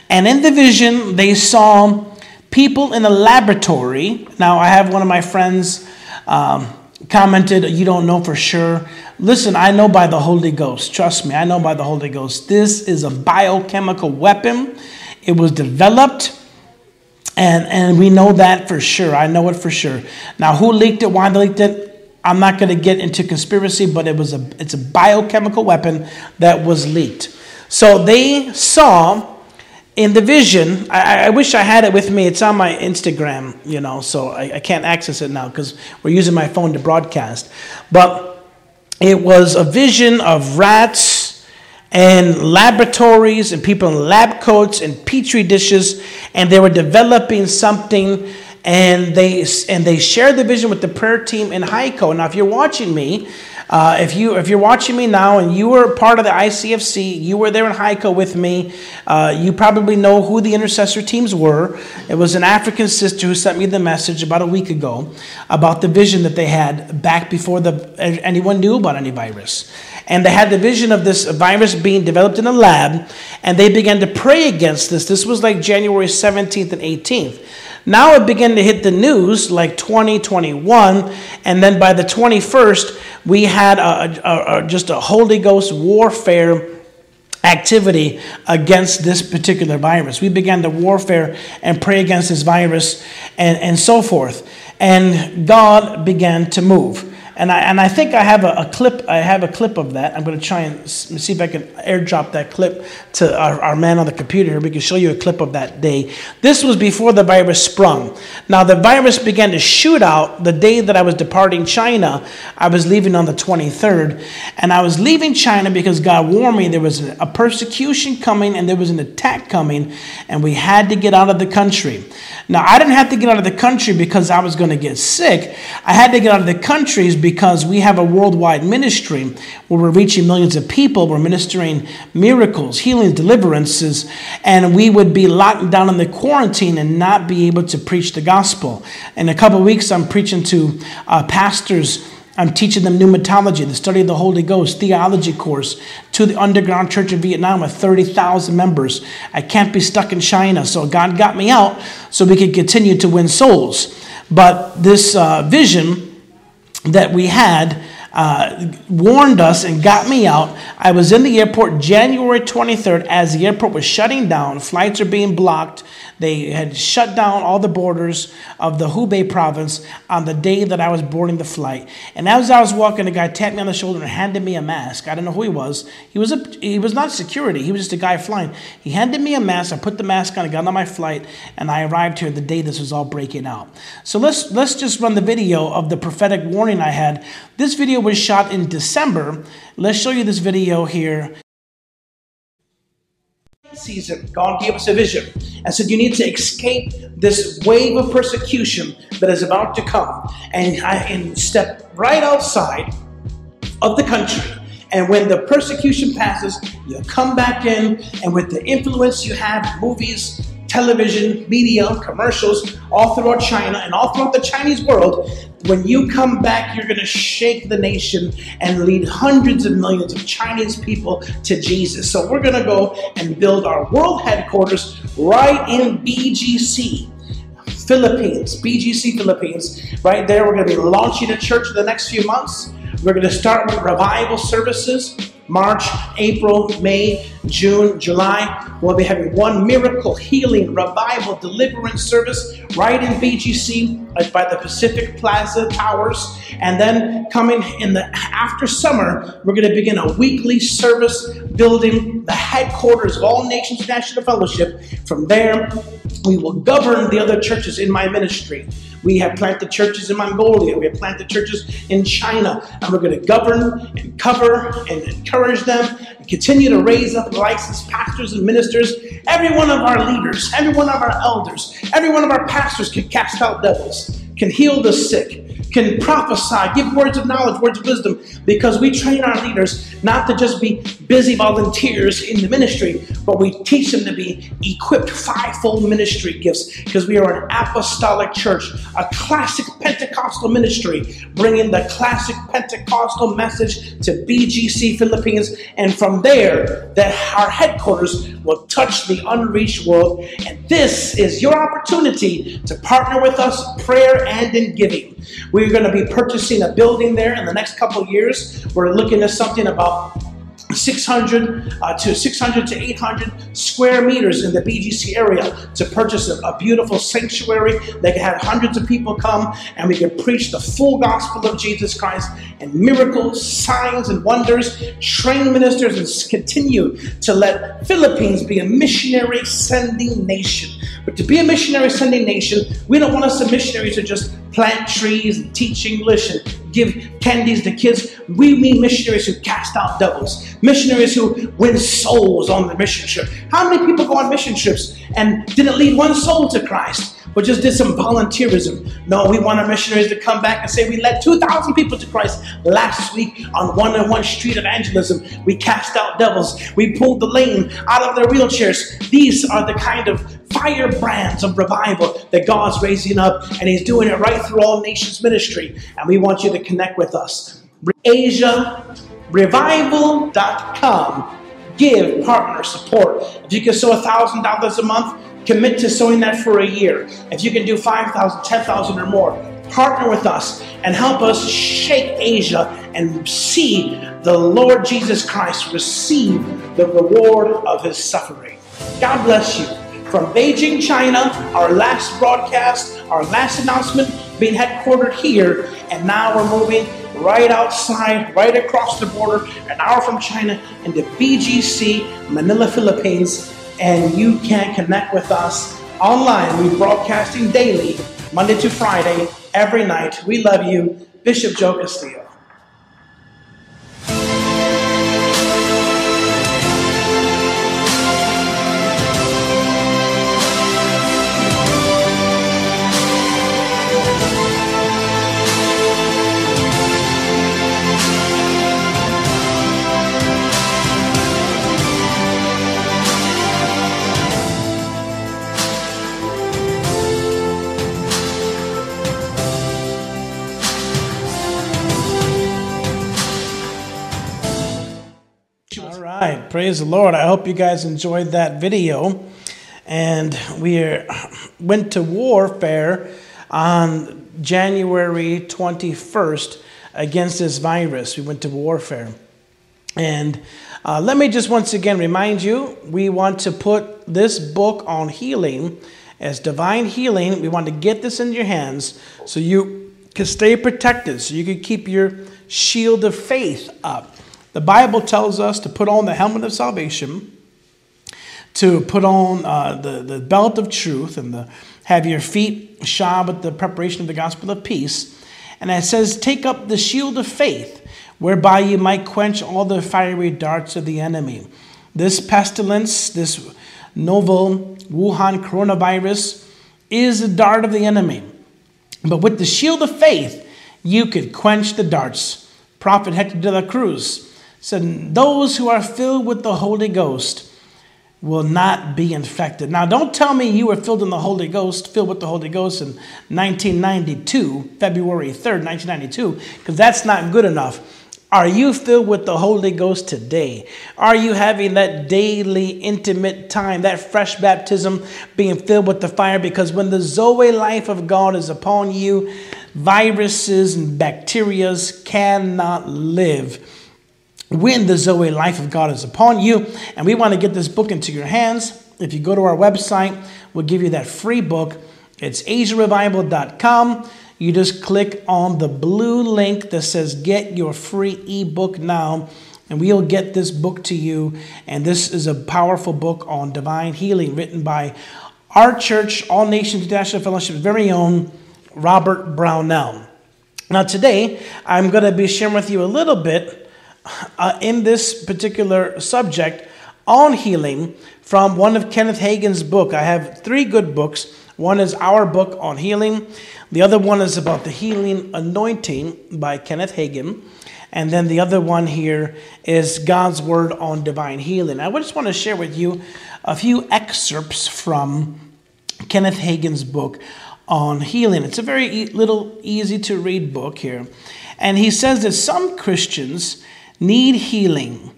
And in the vision, they saw people in a laboratory. Now, I have one of my friends um, commented, You don't know for sure. Listen, I know by the Holy Ghost. Trust me, I know by the Holy Ghost. This is a biochemical weapon. It was developed and, and we know that for sure. I know it for sure. Now, who leaked it? Why they leaked it? I'm not going to get into conspiracy, but it was a it's a biochemical weapon that was leaked. So they saw in the vision. I, I wish I had it with me. It's on my Instagram, you know, so I, I can't access it now because we're using my phone to broadcast. But it was a vision of rats and laboratories and people in lab coats and petri dishes, and they were developing something and they and they shared the vision with the prayer team in Haikou. Now, if you're watching me, uh, if you if you're watching me now and you were part of the ICFC, you were there in Haikou with me. Uh, you probably know who the intercessor teams were. It was an African sister who sent me the message about a week ago about the vision that they had back before the anyone knew about any virus. And they had the vision of this virus being developed in a lab, and they began to pray against this. This was like January 17th and 18th. Now it began to hit the news like 2021, and then by the 21st, we had a, a, a, just a Holy Ghost warfare activity against this particular virus. We began to warfare and pray against this virus and, and so forth. And God began to move. And I, and I think I have a, a, clip. I have a clip of that. I'm going to try and see if I can airdrop that clip to our, our man on the computer here. We can show you a clip of that day. This was before the virus sprung. Now the virus began to shoot out the day that I was departing China. I was leaving on the 23rd, and I was leaving China because God warned me there was a persecution coming and there was an attack coming, and we had to get out of the country. Now I didn't have to get out of the country because I was going to get sick. I had to get out of the countries because we have a worldwide ministry where we're reaching millions of people. We're ministering miracles, healings, deliverances, and we would be locked down in the quarantine and not be able to preach the gospel. In a couple weeks, I'm preaching to uh, pastors. I'm teaching them pneumatology, the study of the Holy Ghost, theology course to the underground church in Vietnam with 30,000 members. I can't be stuck in China, so God got me out so we could continue to win souls. But this uh, vision that we had uh, warned us and got me out. I was in the airport January 23rd as the airport was shutting down. Flights are being blocked. They had shut down all the borders of the Hubei province on the day that I was boarding the flight. And as I was walking, a guy tapped me on the shoulder and handed me a mask. I don't know who he was. He was a he was not security. He was just a guy flying. He handed me a mask. I put the mask on. I got on my flight, and I arrived here the day this was all breaking out. So let's let's just run the video of the prophetic warning I had. This video was shot in December. Let's show you this video here. Season, God gave us a vision and said, You need to escape this wave of persecution that is about to come and, I and step right outside of the country. And when the persecution passes, you come back in, and with the influence you have, movies, television, media, commercials, all throughout China and all throughout the Chinese world, when you come back, you're going to shake the nation and lead hundreds of millions of Chinese people to Jesus. So we're going to go and build our world headquarters right in BGC. Philippines, BGC Philippines, right there. We're going to be launching a church in the next few months. We're going to start with revival services March, April, May, June, July. We'll be having one miracle, healing, revival, deliverance service right in BGC by the Pacific Plaza Towers. And then coming in the after summer, we're going to begin a weekly service building the headquarters of All Nations National Fellowship. From there, we will govern the other churches in my ministry. We have planted churches in Mongolia. We have planted churches in China. And we're going to govern and cover and encourage them and continue to raise up licensed pastors and ministers. Every one of our leaders, every one of our elders, every one of our pastors can cast out devils, can heal the sick, can prophesy, give words of knowledge, words of wisdom, because we train our leaders not to just be busy volunteers in the ministry, but we teach them to be equipped fivefold ministry gifts because we are an apostolic church, a classic Pentecostal ministry, bringing the classic Pentecostal message to BGC Philippines, and from there, that our headquarters will touch the unreached world. And this is your opportunity to partner with us, prayer and in giving. We're going to be purchasing a building there in the next couple years. We're looking at something about 600 uh, to 600 to 800 square meters in the BGC area to purchase a, a, beautiful sanctuary. They can have hundreds of people come and we can preach the full gospel of Jesus Christ and miracles, signs, and wonders, train ministers, and continue to let Philippines be a missionary sending nation. But to be a missionary sending nation, we don't want us as missionaries to just plant trees and teach English and give candies to kids. We mean missionaries who cast out devils, missionaries who win souls on the mission trip. How many people go on mission trips and didn't lead one soul to Christ? But just did some volunteerism. No, we want our missionaries to come back and say we led 2,000 people to Christ last week on one on one street evangelism. We cast out devils. We pulled the lame out of their wheelchairs. These are the kind of firebrands of revival that God's raising up, and He's doing it right through all nations ministry. And we want you to connect with us. Asia revival.com. Give partner support. If you can sow $1,000 a month, commit to sowing that for a year. If you can do 5,000, 10,000 or more, partner with us and help us shake Asia and see the Lord Jesus Christ receive the reward of his suffering. God bless you from Beijing, China, our last broadcast, our last announcement being headquartered here, and now we're moving right outside, right across the border, an hour from China, into BGC, Manila, Philippines, and you can connect with us online. We're broadcasting daily, Monday to Friday, every night. We love you, Bishop Joe Castillo. Praise the Lord. I hope you guys enjoyed that video. And we went to warfare on January 21st against this virus. We went to warfare. And uh, let me just once again remind you we want to put this book on healing as divine healing. We want to get this in your hands so you can stay protected, so you can keep your shield of faith up. The Bible tells us to put on the helmet of salvation, to put on uh, the, the belt of truth, and the, have your feet shod with the preparation of the gospel of peace. And it says, Take up the shield of faith, whereby you might quench all the fiery darts of the enemy. This pestilence, this novel Wuhan coronavirus, is a dart of the enemy. But with the shield of faith, you could quench the darts. Prophet Hector de la Cruz said, Those who are filled with the Holy Ghost will not be infected. Now, don't tell me you were filled in the Holy Ghost, filled with the Holy Ghost in 1992, February 3rd, 1992, because that's not good enough. Are you filled with the Holy Ghost today? Are you having that daily intimate time, that fresh baptism, being filled with the fire? Because when the Zoe life of God is upon you, viruses and bacterias cannot live when the Zoe life of God is upon you. And we want to get this book into your hands. If you go to our website, we'll give you that free book. It's asiarevival.com. You just click on the blue link that says Get Your Free ebook now, and we'll get this book to you. And this is a powerful book on divine healing written by our church, All Nations International Fellowship's very own Robert Brownell. Now, today, I'm going to be sharing with you a little bit uh, in this particular subject on healing from one of Kenneth Hagin's book. I have three good books. One is our book on healing. The other one is about the healing anointing by Kenneth Hagin. And then the other one here is God's word on divine healing. I just want to share with you a few excerpts from Kenneth Hagin's book on healing. It's a very e- little easy to read book here. And he says that some Christians need healing.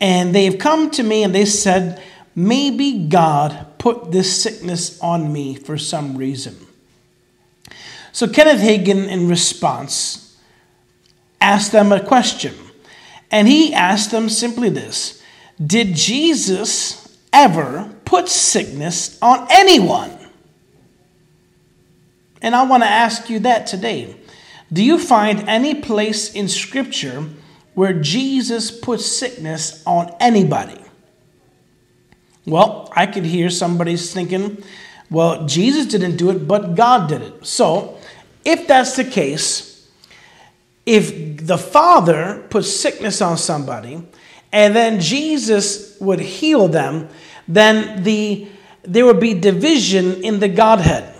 And they've come to me and they said, maybe God put this sickness on me for some reason. So Kenneth Hagin, in response, asked them a question. And he asked them simply this Did Jesus ever put sickness on anyone? And I want to ask you that today. Do you find any place in Scripture where Jesus put sickness on anybody? Well, I could hear somebody thinking, well, Jesus didn't do it, but God did it. So, if that's the case, if the Father put sickness on somebody and then Jesus would heal them, then the, there would be division in the Godhead.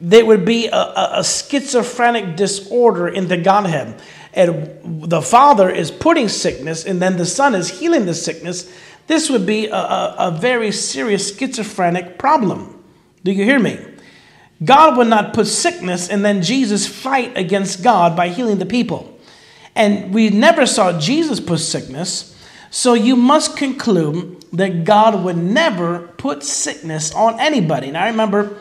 There would be a, a schizophrenic disorder in the Godhead. And the Father is putting sickness, and then the Son is healing the sickness. This would be a, a, a very serious schizophrenic problem. Do you hear me? God would not put sickness and then Jesus fight against God by healing the people. And we never saw Jesus put sickness. So you must conclude that God would never put sickness on anybody. Now I remember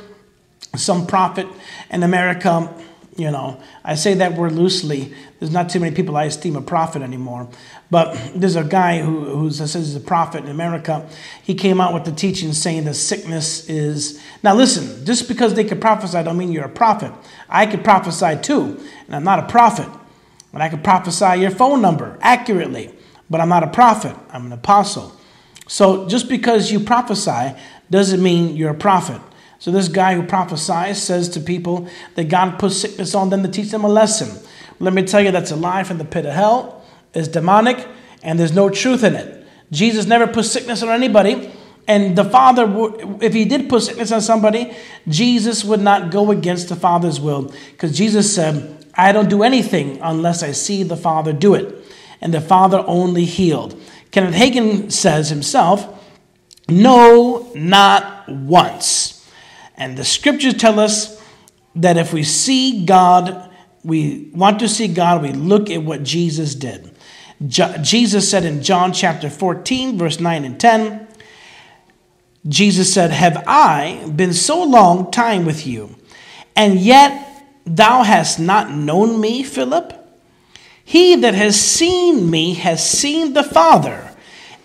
some prophet in America you know, I say that word loosely. There's not too many people I esteem a prophet anymore. But there's a guy who who says he's a prophet in America. He came out with the teaching saying that sickness is. Now, listen, just because they could prophesy don't mean you're a prophet. I could prophesy too, and I'm not a prophet. But I could prophesy your phone number accurately, but I'm not a prophet. I'm an apostle. So just because you prophesy doesn't mean you're a prophet. So this guy who prophesies says to people that God puts sickness on them to teach them a lesson. Let me tell you, that's a lie from the pit of hell. It's demonic, and there's no truth in it. Jesus never put sickness on anybody. And the Father, if he did put sickness on somebody, Jesus would not go against the Father's will. Because Jesus said, I don't do anything unless I see the Father do it. And the Father only healed. Kenneth Hagin says himself, No, not once. And the scriptures tell us that if we see God, we want to see God, we look at what Jesus did. Jesus said in John chapter 14, verse 9 and 10, Jesus said, Have I been so long time with you, and yet thou hast not known me, Philip? He that has seen me has seen the Father.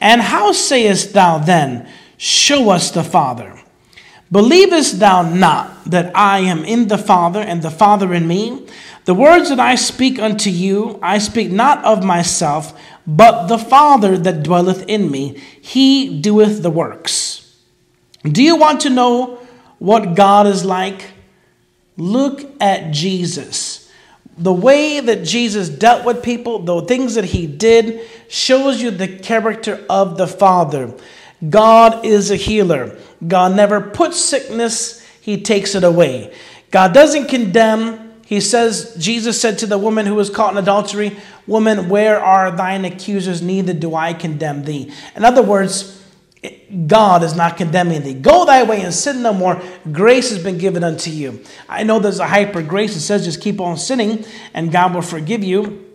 And how sayest thou then, Show us the Father? Believest thou not that I am in the Father, and the Father in me? The words that I speak unto you, I speak not of myself, but the Father that dwelleth in me, he doeth the works. Do you want to know what God is like? Look at Jesus. the way that Jesus dealt with people, the things that he did, shows you the character of the Father. God is a healer. God never puts sickness, he takes it away. God doesn't condemn. He says, Jesus said to the woman who was caught in adultery, Woman, where are thine accusers? Neither do I condemn thee. In other words, God is not condemning thee. Go thy way and sin no more. Grace has been given unto you. I know there's a hyper grace that says just keep on sinning and God will forgive you.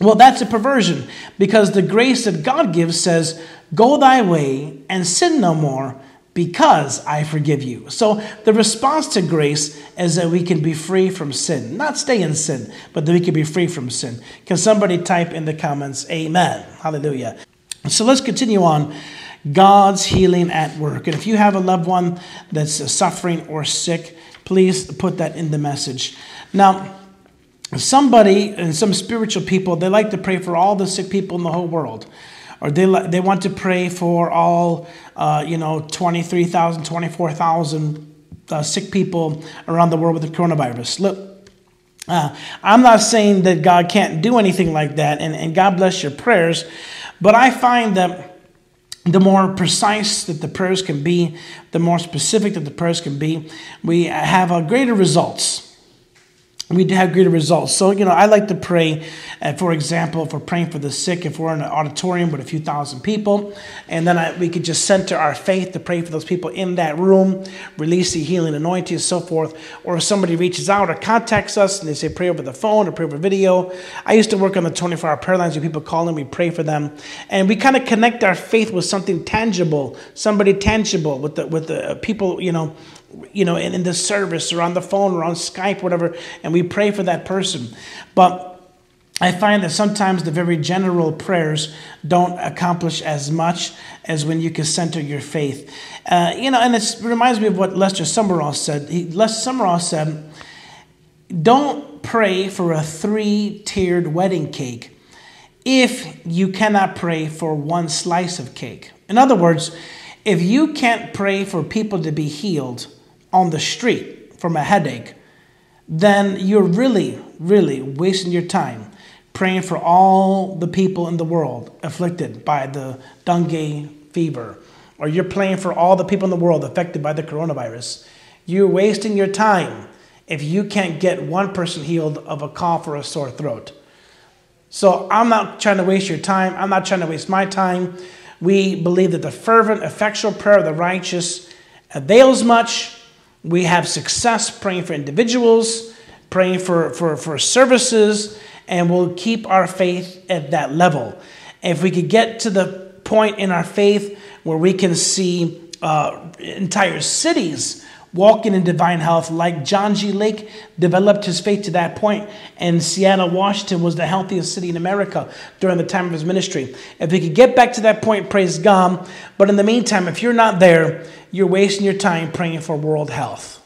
Well, that's a perversion because the grace that God gives says, Go thy way and sin no more because I forgive you. So the response to grace is that we can be free from sin. Not stay in sin, but that we can be free from sin. Can somebody type in the comments, Amen? Hallelujah. So let's continue on. God's healing at work. And if you have a loved one that's suffering or sick, please put that in the message. Now, somebody and some spiritual people, they like to pray for all the sick people in the whole world. Or they, they want to pray for all, uh, you know, 23,000, 24,000 uh, sick people around the world with the coronavirus. Look, uh, I'm not saying that God can't do anything like that, and, and God bless your prayers, but I find that the more precise that the prayers can be, the more specific that the prayers can be, we have a greater results we to have greater results. So, you know, I like to pray, uh, for example, if we're praying for the sick, if we're in an auditorium with a few thousand people, and then I, we could just center our faith to pray for those people in that room, release the healing anointing, and so forth. Or if somebody reaches out or contacts us and they say pray over the phone or pray over video. I used to work on the 24 hour prayer lines where people call and we pray for them. And we kind of connect our faith with something tangible, somebody tangible, with the, with the people, you know, you know, in, in the service or on the phone or on Skype, whatever, and we pray for that person. But I find that sometimes the very general prayers don't accomplish as much as when you can center your faith. Uh, you know, and it reminds me of what Lester Sumrall said. He, Lester Sumrall said, Don't pray for a three tiered wedding cake if you cannot pray for one slice of cake. In other words, if you can't pray for people to be healed, on the street from a headache, then you're really, really wasting your time praying for all the people in the world afflicted by the dengue fever, or you're praying for all the people in the world affected by the coronavirus. You're wasting your time if you can't get one person healed of a cough or a sore throat. So I'm not trying to waste your time. I'm not trying to waste my time. We believe that the fervent, effectual prayer of the righteous avails much we have success praying for individuals, praying for, for, for services, and we'll keep our faith at that level. If we could get to the point in our faith where we can see uh, entire cities walking in divine health, like John G. Lake developed his faith to that point, and Seattle, Washington was the healthiest city in America during the time of his ministry. If we could get back to that point, praise God. But in the meantime, if you're not there, you're wasting your time praying for world health.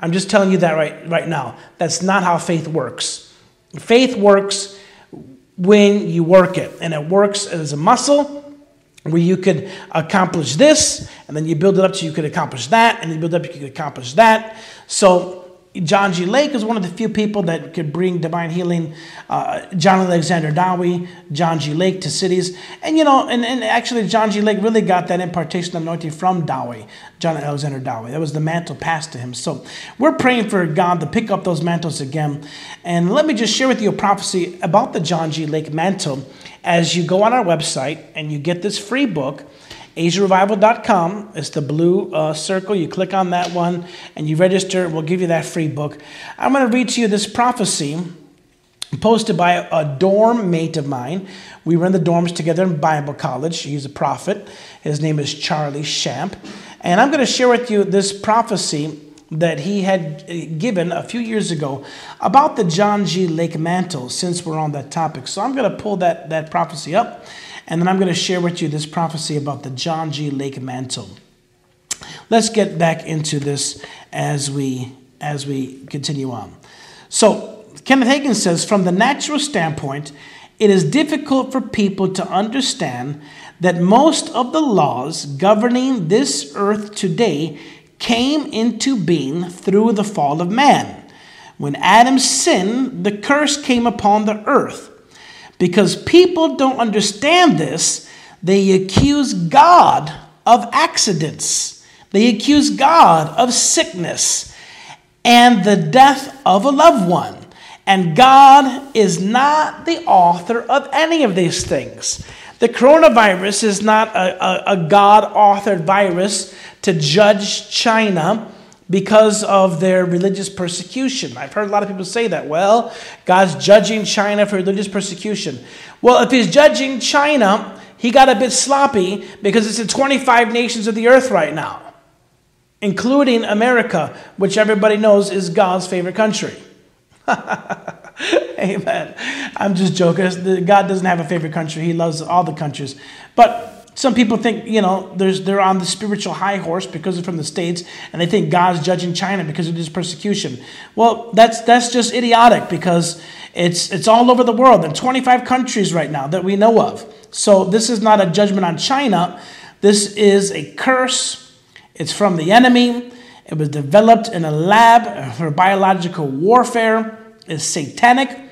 I'm just telling you that right, right now. That's not how faith works. Faith works when you work it, and it works as a muscle where you could accomplish this, and then you build it up so you could accomplish that, and you build up you could accomplish that. So John G. Lake is one of the few people that could bring divine healing. Uh, John Alexander Dowie, John G. Lake to cities. And, you know, and, and actually, John G. Lake really got that impartation anointing from Dowie, John Alexander Dowie. That was the mantle passed to him. So we're praying for God to pick up those mantles again. And let me just share with you a prophecy about the John G. Lake mantle as you go on our website and you get this free book. AsiaRevival.com. is the blue uh, circle. You click on that one and you register. We'll give you that free book. I'm going to read to you this prophecy posted by a dorm mate of mine. We were in the dorms together in Bible college. He's a prophet. His name is Charlie Shamp. And I'm going to share with you this prophecy that he had uh, given a few years ago about the John G. Lake mantle, since we're on that topic. So I'm going to pull that, that prophecy up and then I'm going to share with you this prophecy about the John G. Lake mantle. Let's get back into this as we as we continue on. So Kenneth Hagin says, from the natural standpoint, it is difficult for people to understand that most of the laws governing this earth today came into being through the fall of man. When Adam sinned, the curse came upon the earth. Because people don't understand this, they accuse God of accidents. They accuse God of sickness and the death of a loved one. And God is not the author of any of these things. The coronavirus is not a, a, a God authored virus to judge China because of their religious persecution. I've heard a lot of people say that. Well, God's judging China for religious persecution. Well, if He's judging China, He got a bit sloppy because it's in 25 nations of the earth right now, including America, which everybody knows is God's favorite country. [LAUGHS] [LAUGHS] Amen. I'm just joking. God doesn't have a favorite country. He loves all the countries. But some people think, you know, they're on the spiritual high horse because they're from the States, and they think God's judging China because of this persecution. Well, that's, that's just idiotic because it's, it's all over the world. in 25 countries right now that we know of. So this is not a judgment on China. This is a curse. It's from the enemy. It was developed in a lab for biological warfare. It's satanic.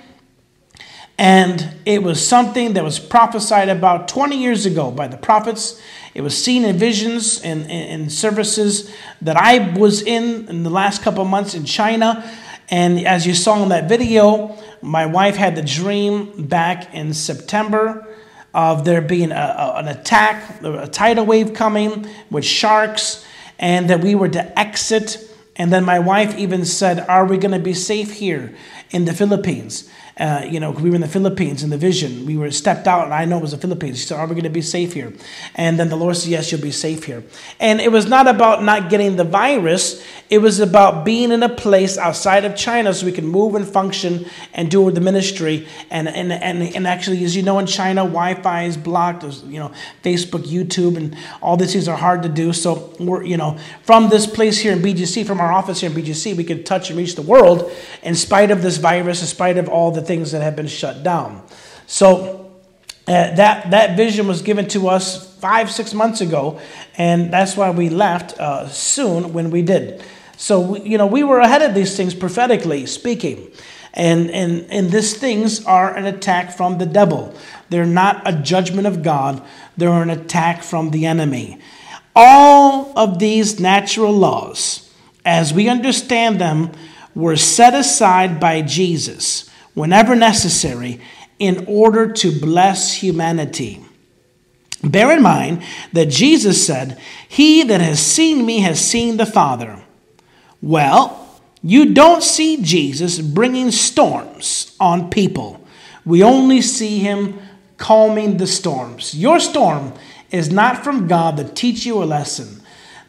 And it was something that was prophesied about 20 years ago by the prophets. It was seen in visions and in, in, services that I was in in the last couple months in China. And as you saw in that video, my wife had the dream back in September of there being a, a, an attack, a tidal wave coming with sharks, and that we were to exit. And then my wife even said, Are we going to be safe here in the Philippines? Uh, you know, we were in the Philippines in the vision. We were stepped out, and I know it was the Philippines. She said, Are we going to be safe here? And then the Lord said, Yes, you'll be safe here. And it was not about not getting the virus, it was about being in a place outside of China so we can move and function and do the ministry. And, and, and, and actually, as you know, in China, Wi Fi is blocked. There's, you know, Facebook, YouTube, and all these things are hard to do. So, we're, you know, from this place here in BGC, from our office here in BGC, we could touch and reach the world in spite of this virus, in spite of all the things that have been shut down. So uh, that that vision was given to us five six months ago, and that's why we left uh, soon when we did. So you know we were ahead of these things prophetically speaking. And, and, and these things are an attack from the devil. They're not a judgment of God, they're an attack from the enemy. All of these natural laws, as we understand them, were set aside by Jesus whenever necessary in order to bless humanity. Bear in mind that Jesus said, He that has seen me has seen the Father. Well, you don't see Jesus bringing storms on people. We only see him calming the storms. Your storm is not from God to teach you a lesson.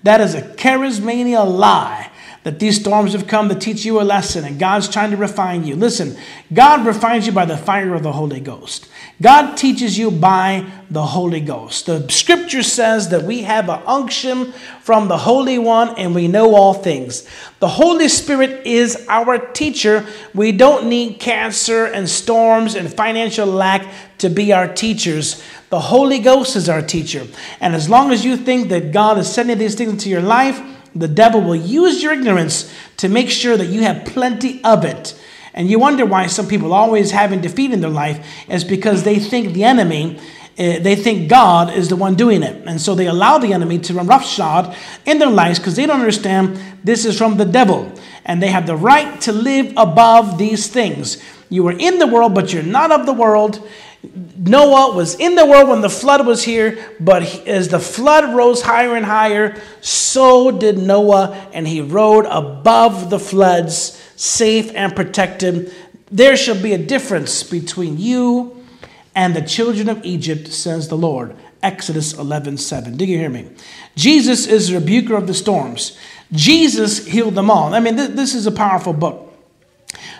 That is a charismania lie that these storms have come to teach you a lesson and God's trying to refine you. Listen, God refines you by the fire of the Holy Ghost. God teaches you by the Holy Ghost. The scripture says that we have an unction from the Holy One and we know all things. The Holy Spirit is our teacher. We don't need cancer and storms and financial lack to be our teachers. The Holy Ghost is our teacher. And as long as you think that God is sending these things into your life, the devil will use your ignorance to make sure that you have plenty of it. And you wonder why some people always having defeat in their life is because they think the enemy, uh, they think God is the one doing it. And so they allow the enemy to run roughshod in their lives because they don't understand this is from the devil. And they have the right to live above these things. You are in the world, but you're not of the world. Noah was in the world when the flood was here, but as the flood rose higher and higher, so did Noah, and he rode above the floods, safe and protected. There shall be a difference between you and the children of Egypt, says the Lord. Exodus 11 7. Do you hear me? Jesus is the rebuker of the storms. Jesus healed them all. I mean, this is a powerful book.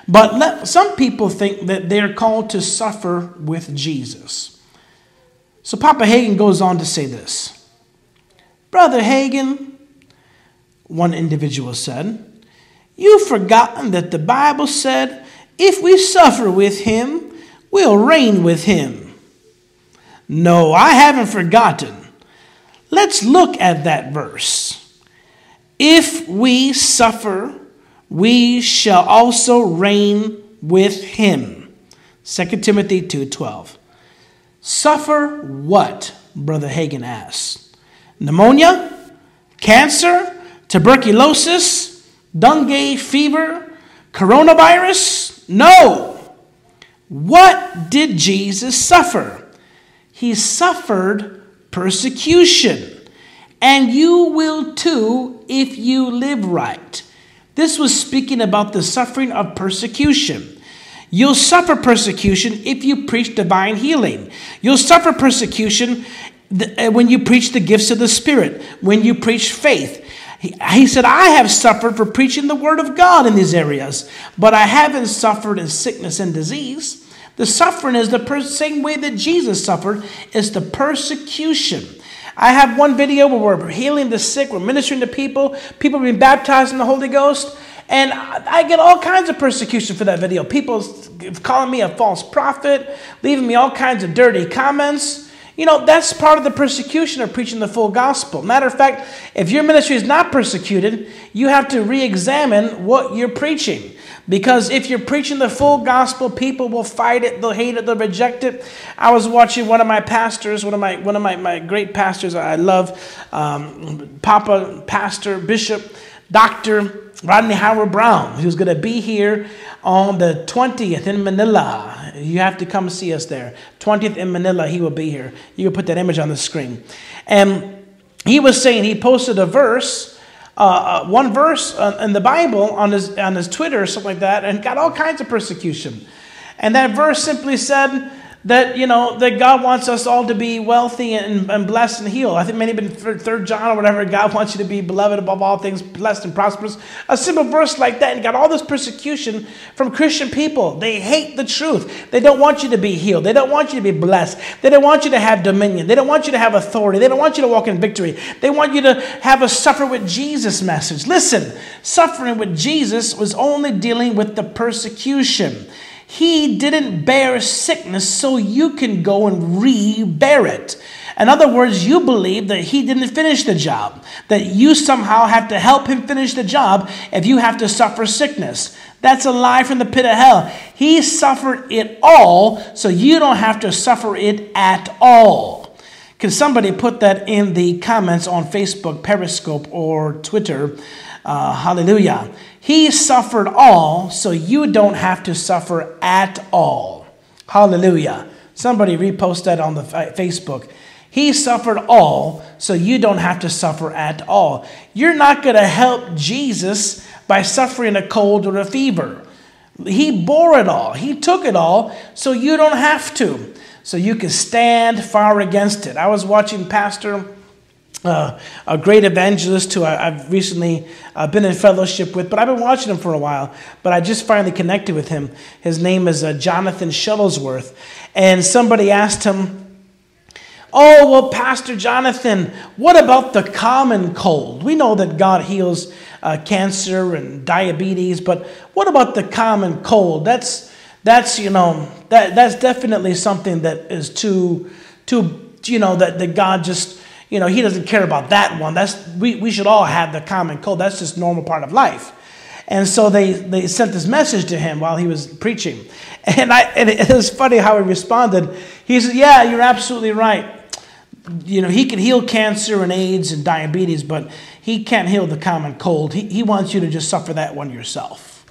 But let, some people think that they're called to suffer with Jesus. So Papa Hagin goes on to say this Brother Hagin, one individual said, You've forgotten that the Bible said, if we suffer with him, we'll reign with him. No, I haven't forgotten. Let's look at that verse. If we suffer we shall also reign with him. 2 Timothy 2:12. Suffer what? Brother Hagin asks. Pneumonia? Cancer? Tuberculosis? Dengue fever? Coronavirus? No. What did Jesus suffer? He suffered persecution. And you will too if you live right. This was speaking about the suffering of persecution. You'll suffer persecution if you preach divine healing. You'll suffer persecution uh, when you preach the gifts of the Spirit, when you preach faith. He said, I have suffered for preaching the word of God in these areas, but I haven't suffered in sickness and disease. The suffering is the same way that Jesus suffered, is the persecution. I have one video where we're healing the sick, we're ministering to people, people being baptized in the Holy Ghost. And I get all kinds of persecution for that video. People calling me a false prophet, leaving me all kinds of dirty comments. You know, that's part of the persecution of preaching the full gospel. Matter of fact, if your ministry is not persecuted, you have to re examine what you're preaching. Because if you're preaching the full gospel, people will fight it, they'll hate it, they'll reject it. I was watching one of my pastors, one of my one of my, my great pastors I love, um, Papa, Pastor, Bishop, Dr. Rodney Howard-Browne, who's going to be here on the 20th in Manila. You have to come see us there. 20th in Manila, he will be here. You can put that image on the screen. And he was saying, he posted a verse uh, uh, one verse uh, in the Bible on his, on his Twitter or something like that and got all kinds of persecution. And that verse simply said, that you know that God wants us all to be wealthy and, and blessed and healed. I think maybe in Third John or whatever, God wants you to be beloved above all things, blessed and prosperous. A simple verse like that, and got all this persecution from Christian people. They hate the truth. They don't want you to be healed. They don't want you to be blessed. They don't want you to have dominion. They don't want you to have authority. They don't want you to walk in victory. They want you to have a suffer with Jesus message. Listen, suffering with Jesus was only dealing with the persecution. He didn't bear sickness so you can go and re bear it. In other words, you believe that he didn't finish the job, that you somehow have to help him finish the job if you have to suffer sickness. That's a lie from the pit of hell. He suffered it all so you don't have to suffer it at all. Can somebody put that in the comments on Facebook, Periscope, or Twitter? Uh, hallelujah. He suffered all so you don't have to suffer at all. Hallelujah. Somebody repost that on the Facebook. He suffered all so you don't have to suffer at all. You're not going to help Jesus by suffering a cold or a fever. He bore it all, He took it all so you don't have to. So you can stand far against it. I was watching Pastor uh, a great evangelist who I, have recently uh, been in fellowship with, but I've been watching him for a while. But I just finally connected with him. His name is uh, Jonathan Shuttlesworth. And somebody asked him, Oh, well, Pastor Jonathan, what about the common cold? We know that God heals uh, cancer and diabetes, but what about the common cold? That's, that's you know, that, that's definitely something that is too, too, you know, that, that God just you know, he doesn't care about that one. That's we, we should all have the common cold. That's just normal part of life. And so they, they sent this message to him while he was preaching. [LAUGHS] And, I, and it was funny how he responded. He said, Yeah, you're absolutely right. You know, he can heal cancer and AIDS and diabetes, but he can't heal the common cold. He, he wants you to just suffer that one yourself.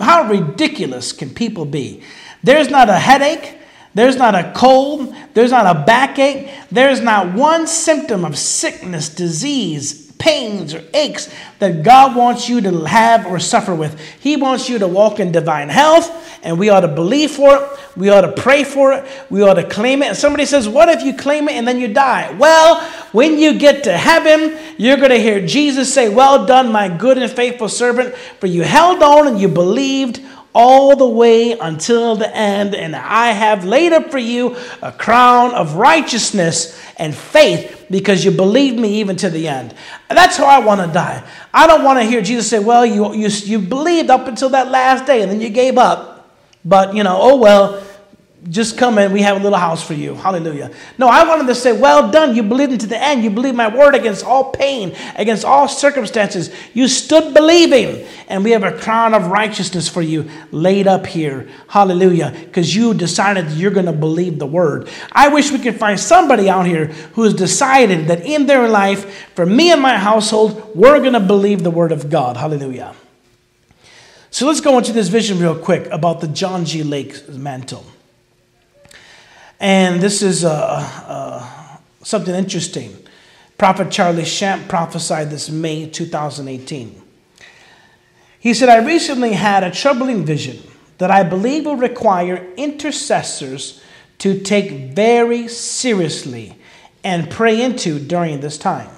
How ridiculous can people be? There's not a headache, there's not a cold. There's not a backache. There's not one symptom of sickness, disease, pains, or aches that God wants you to have or suffer with. He wants you to walk in divine health, and we ought to believe for it. We ought to pray for it. We ought to claim it. And somebody says, What if you claim it and then you die? Well, when you get to heaven, you're going to hear Jesus say, Well done, my good and faithful servant, for you held on and you believed all the way until the end, and I have laid up for you a crown of righteousness and faith because you believed me even to the end. That's how I want to die. I don't want to hear Jesus say, Well, you, you, you believed up until that last day and then you gave up, but you know, oh well, just come and we have a little house for you. Hallelujah. No, I wanted to say, well done. You believed into the end. You believed my word against all pain, against all circumstances. You stood believing. And we have a crown of righteousness for you laid up here. Hallelujah. Because you decided you're going to believe the word. I wish we could find somebody out here who has decided that in their life, for me and my household, we're going to believe the word of God. Hallelujah. So let's go into this vision real quick about the John G. Lake mantle. And this is uh, uh, something interesting. Prophet Charlie Shamp prophesied this May 2018. He said, I recently had a troubling vision that I believe will require intercessors to take very seriously and pray into during this time.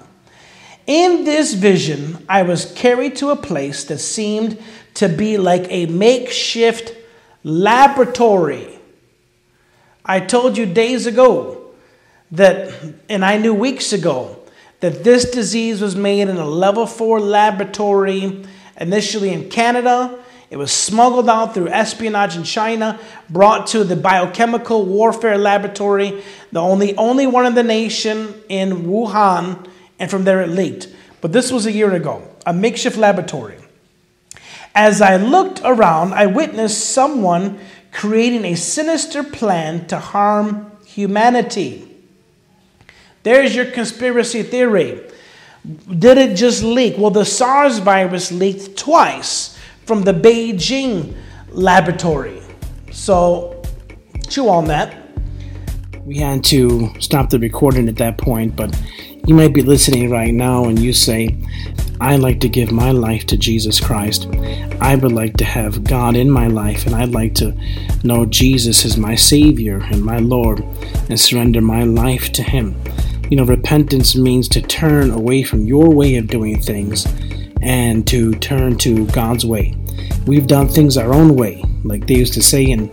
In this vision, I was carried to a place that seemed to be like a makeshift laboratory I told you days ago that, and I knew weeks ago, that this disease was made in a level four laboratory, initially in Canada. It was smuggled out through espionage in China, brought to the biochemical warfare laboratory, the only, only one in the nation in Wuhan, and from there it leaked. But this was a year ago, a makeshift laboratory. As I looked around, I witnessed someone creating a sinister plan to harm humanity. There's your conspiracy theory. Did it just leak? Well, the SARS virus leaked twice from the Beijing laboratory. So, chew on that. We had to stop the recording at that point, but you might be listening right now and you say, I like to give my life to Jesus Christ. I would like to have God in my life, and I'd like to know Jesus as my Savior and my Lord and surrender my life to Him. You know, repentance means to turn away from your way of doing things and to turn to God's way. We've done things our own way, like they used to say in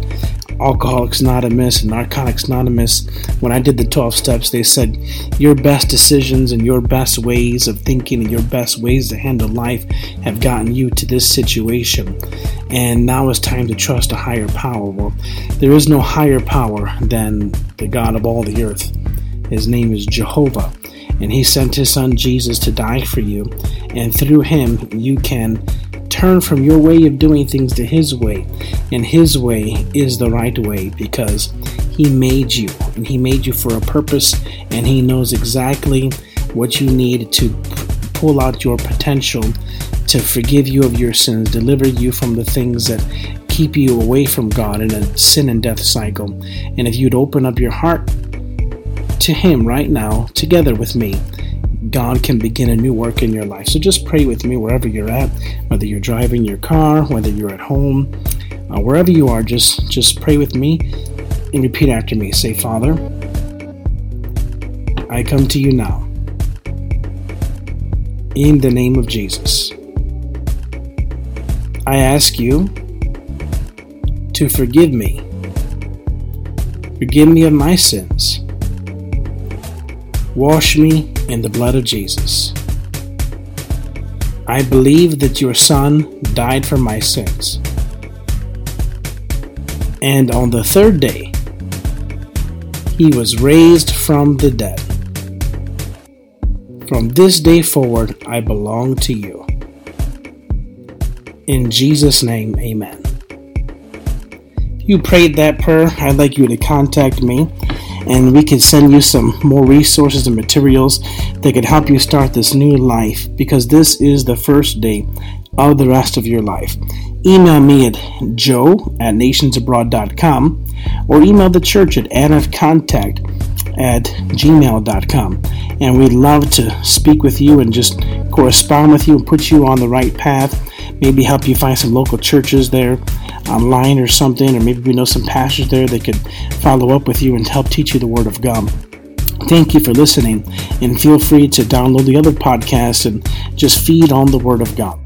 Alcoholics Anonymous and Narcotics Anonymous, when I did the 12 steps, they said your best decisions and your best ways of thinking and your best ways to handle life have gotten you to this situation. And now it's time to trust a higher power. Well, there is no higher power than the God of all the earth. His name is Jehovah. And he sent his son Jesus to die for you. And through him, you can turn from your way of doing things to His way. And His way is the right way because He made you and He made you for a purpose and He knows exactly what you need to pull out your potential to forgive you of your sins, deliver you from the things that keep you away from God in a sin and death cycle. And if you'd open up your heart to Him right now, together with me, God can begin a new work in your life. So just pray with me wherever you're at, whether you're driving your car, whether you're at home, uh, wherever you are. Just just pray with me and repeat after me. Say, Father, I come to you now in the name of Jesus. I ask you to forgive me. Forgive me of my sins. Wash me in the blood of Jesus. I believe that your Son died for my sins. And on the third day, he was raised from the dead. From this day forward, I belong to you. In Jesus' name, amen. You prayed that prayer, I'd like you to contact me and we can send you some more resources and materials that can help you start this new life because this is the first day of the rest of your life. Email me at joe at nationsabroad.com or email the church at contact at gmail.com. And we'd love to speak with you and just correspond with you and put you on the right path. Maybe help you find some local churches there online or something, or maybe we know some pastors there that could follow up with you and help teach you the Word of God. Thank you for listening, and feel free to download the other podcasts and just feed on the Word of God.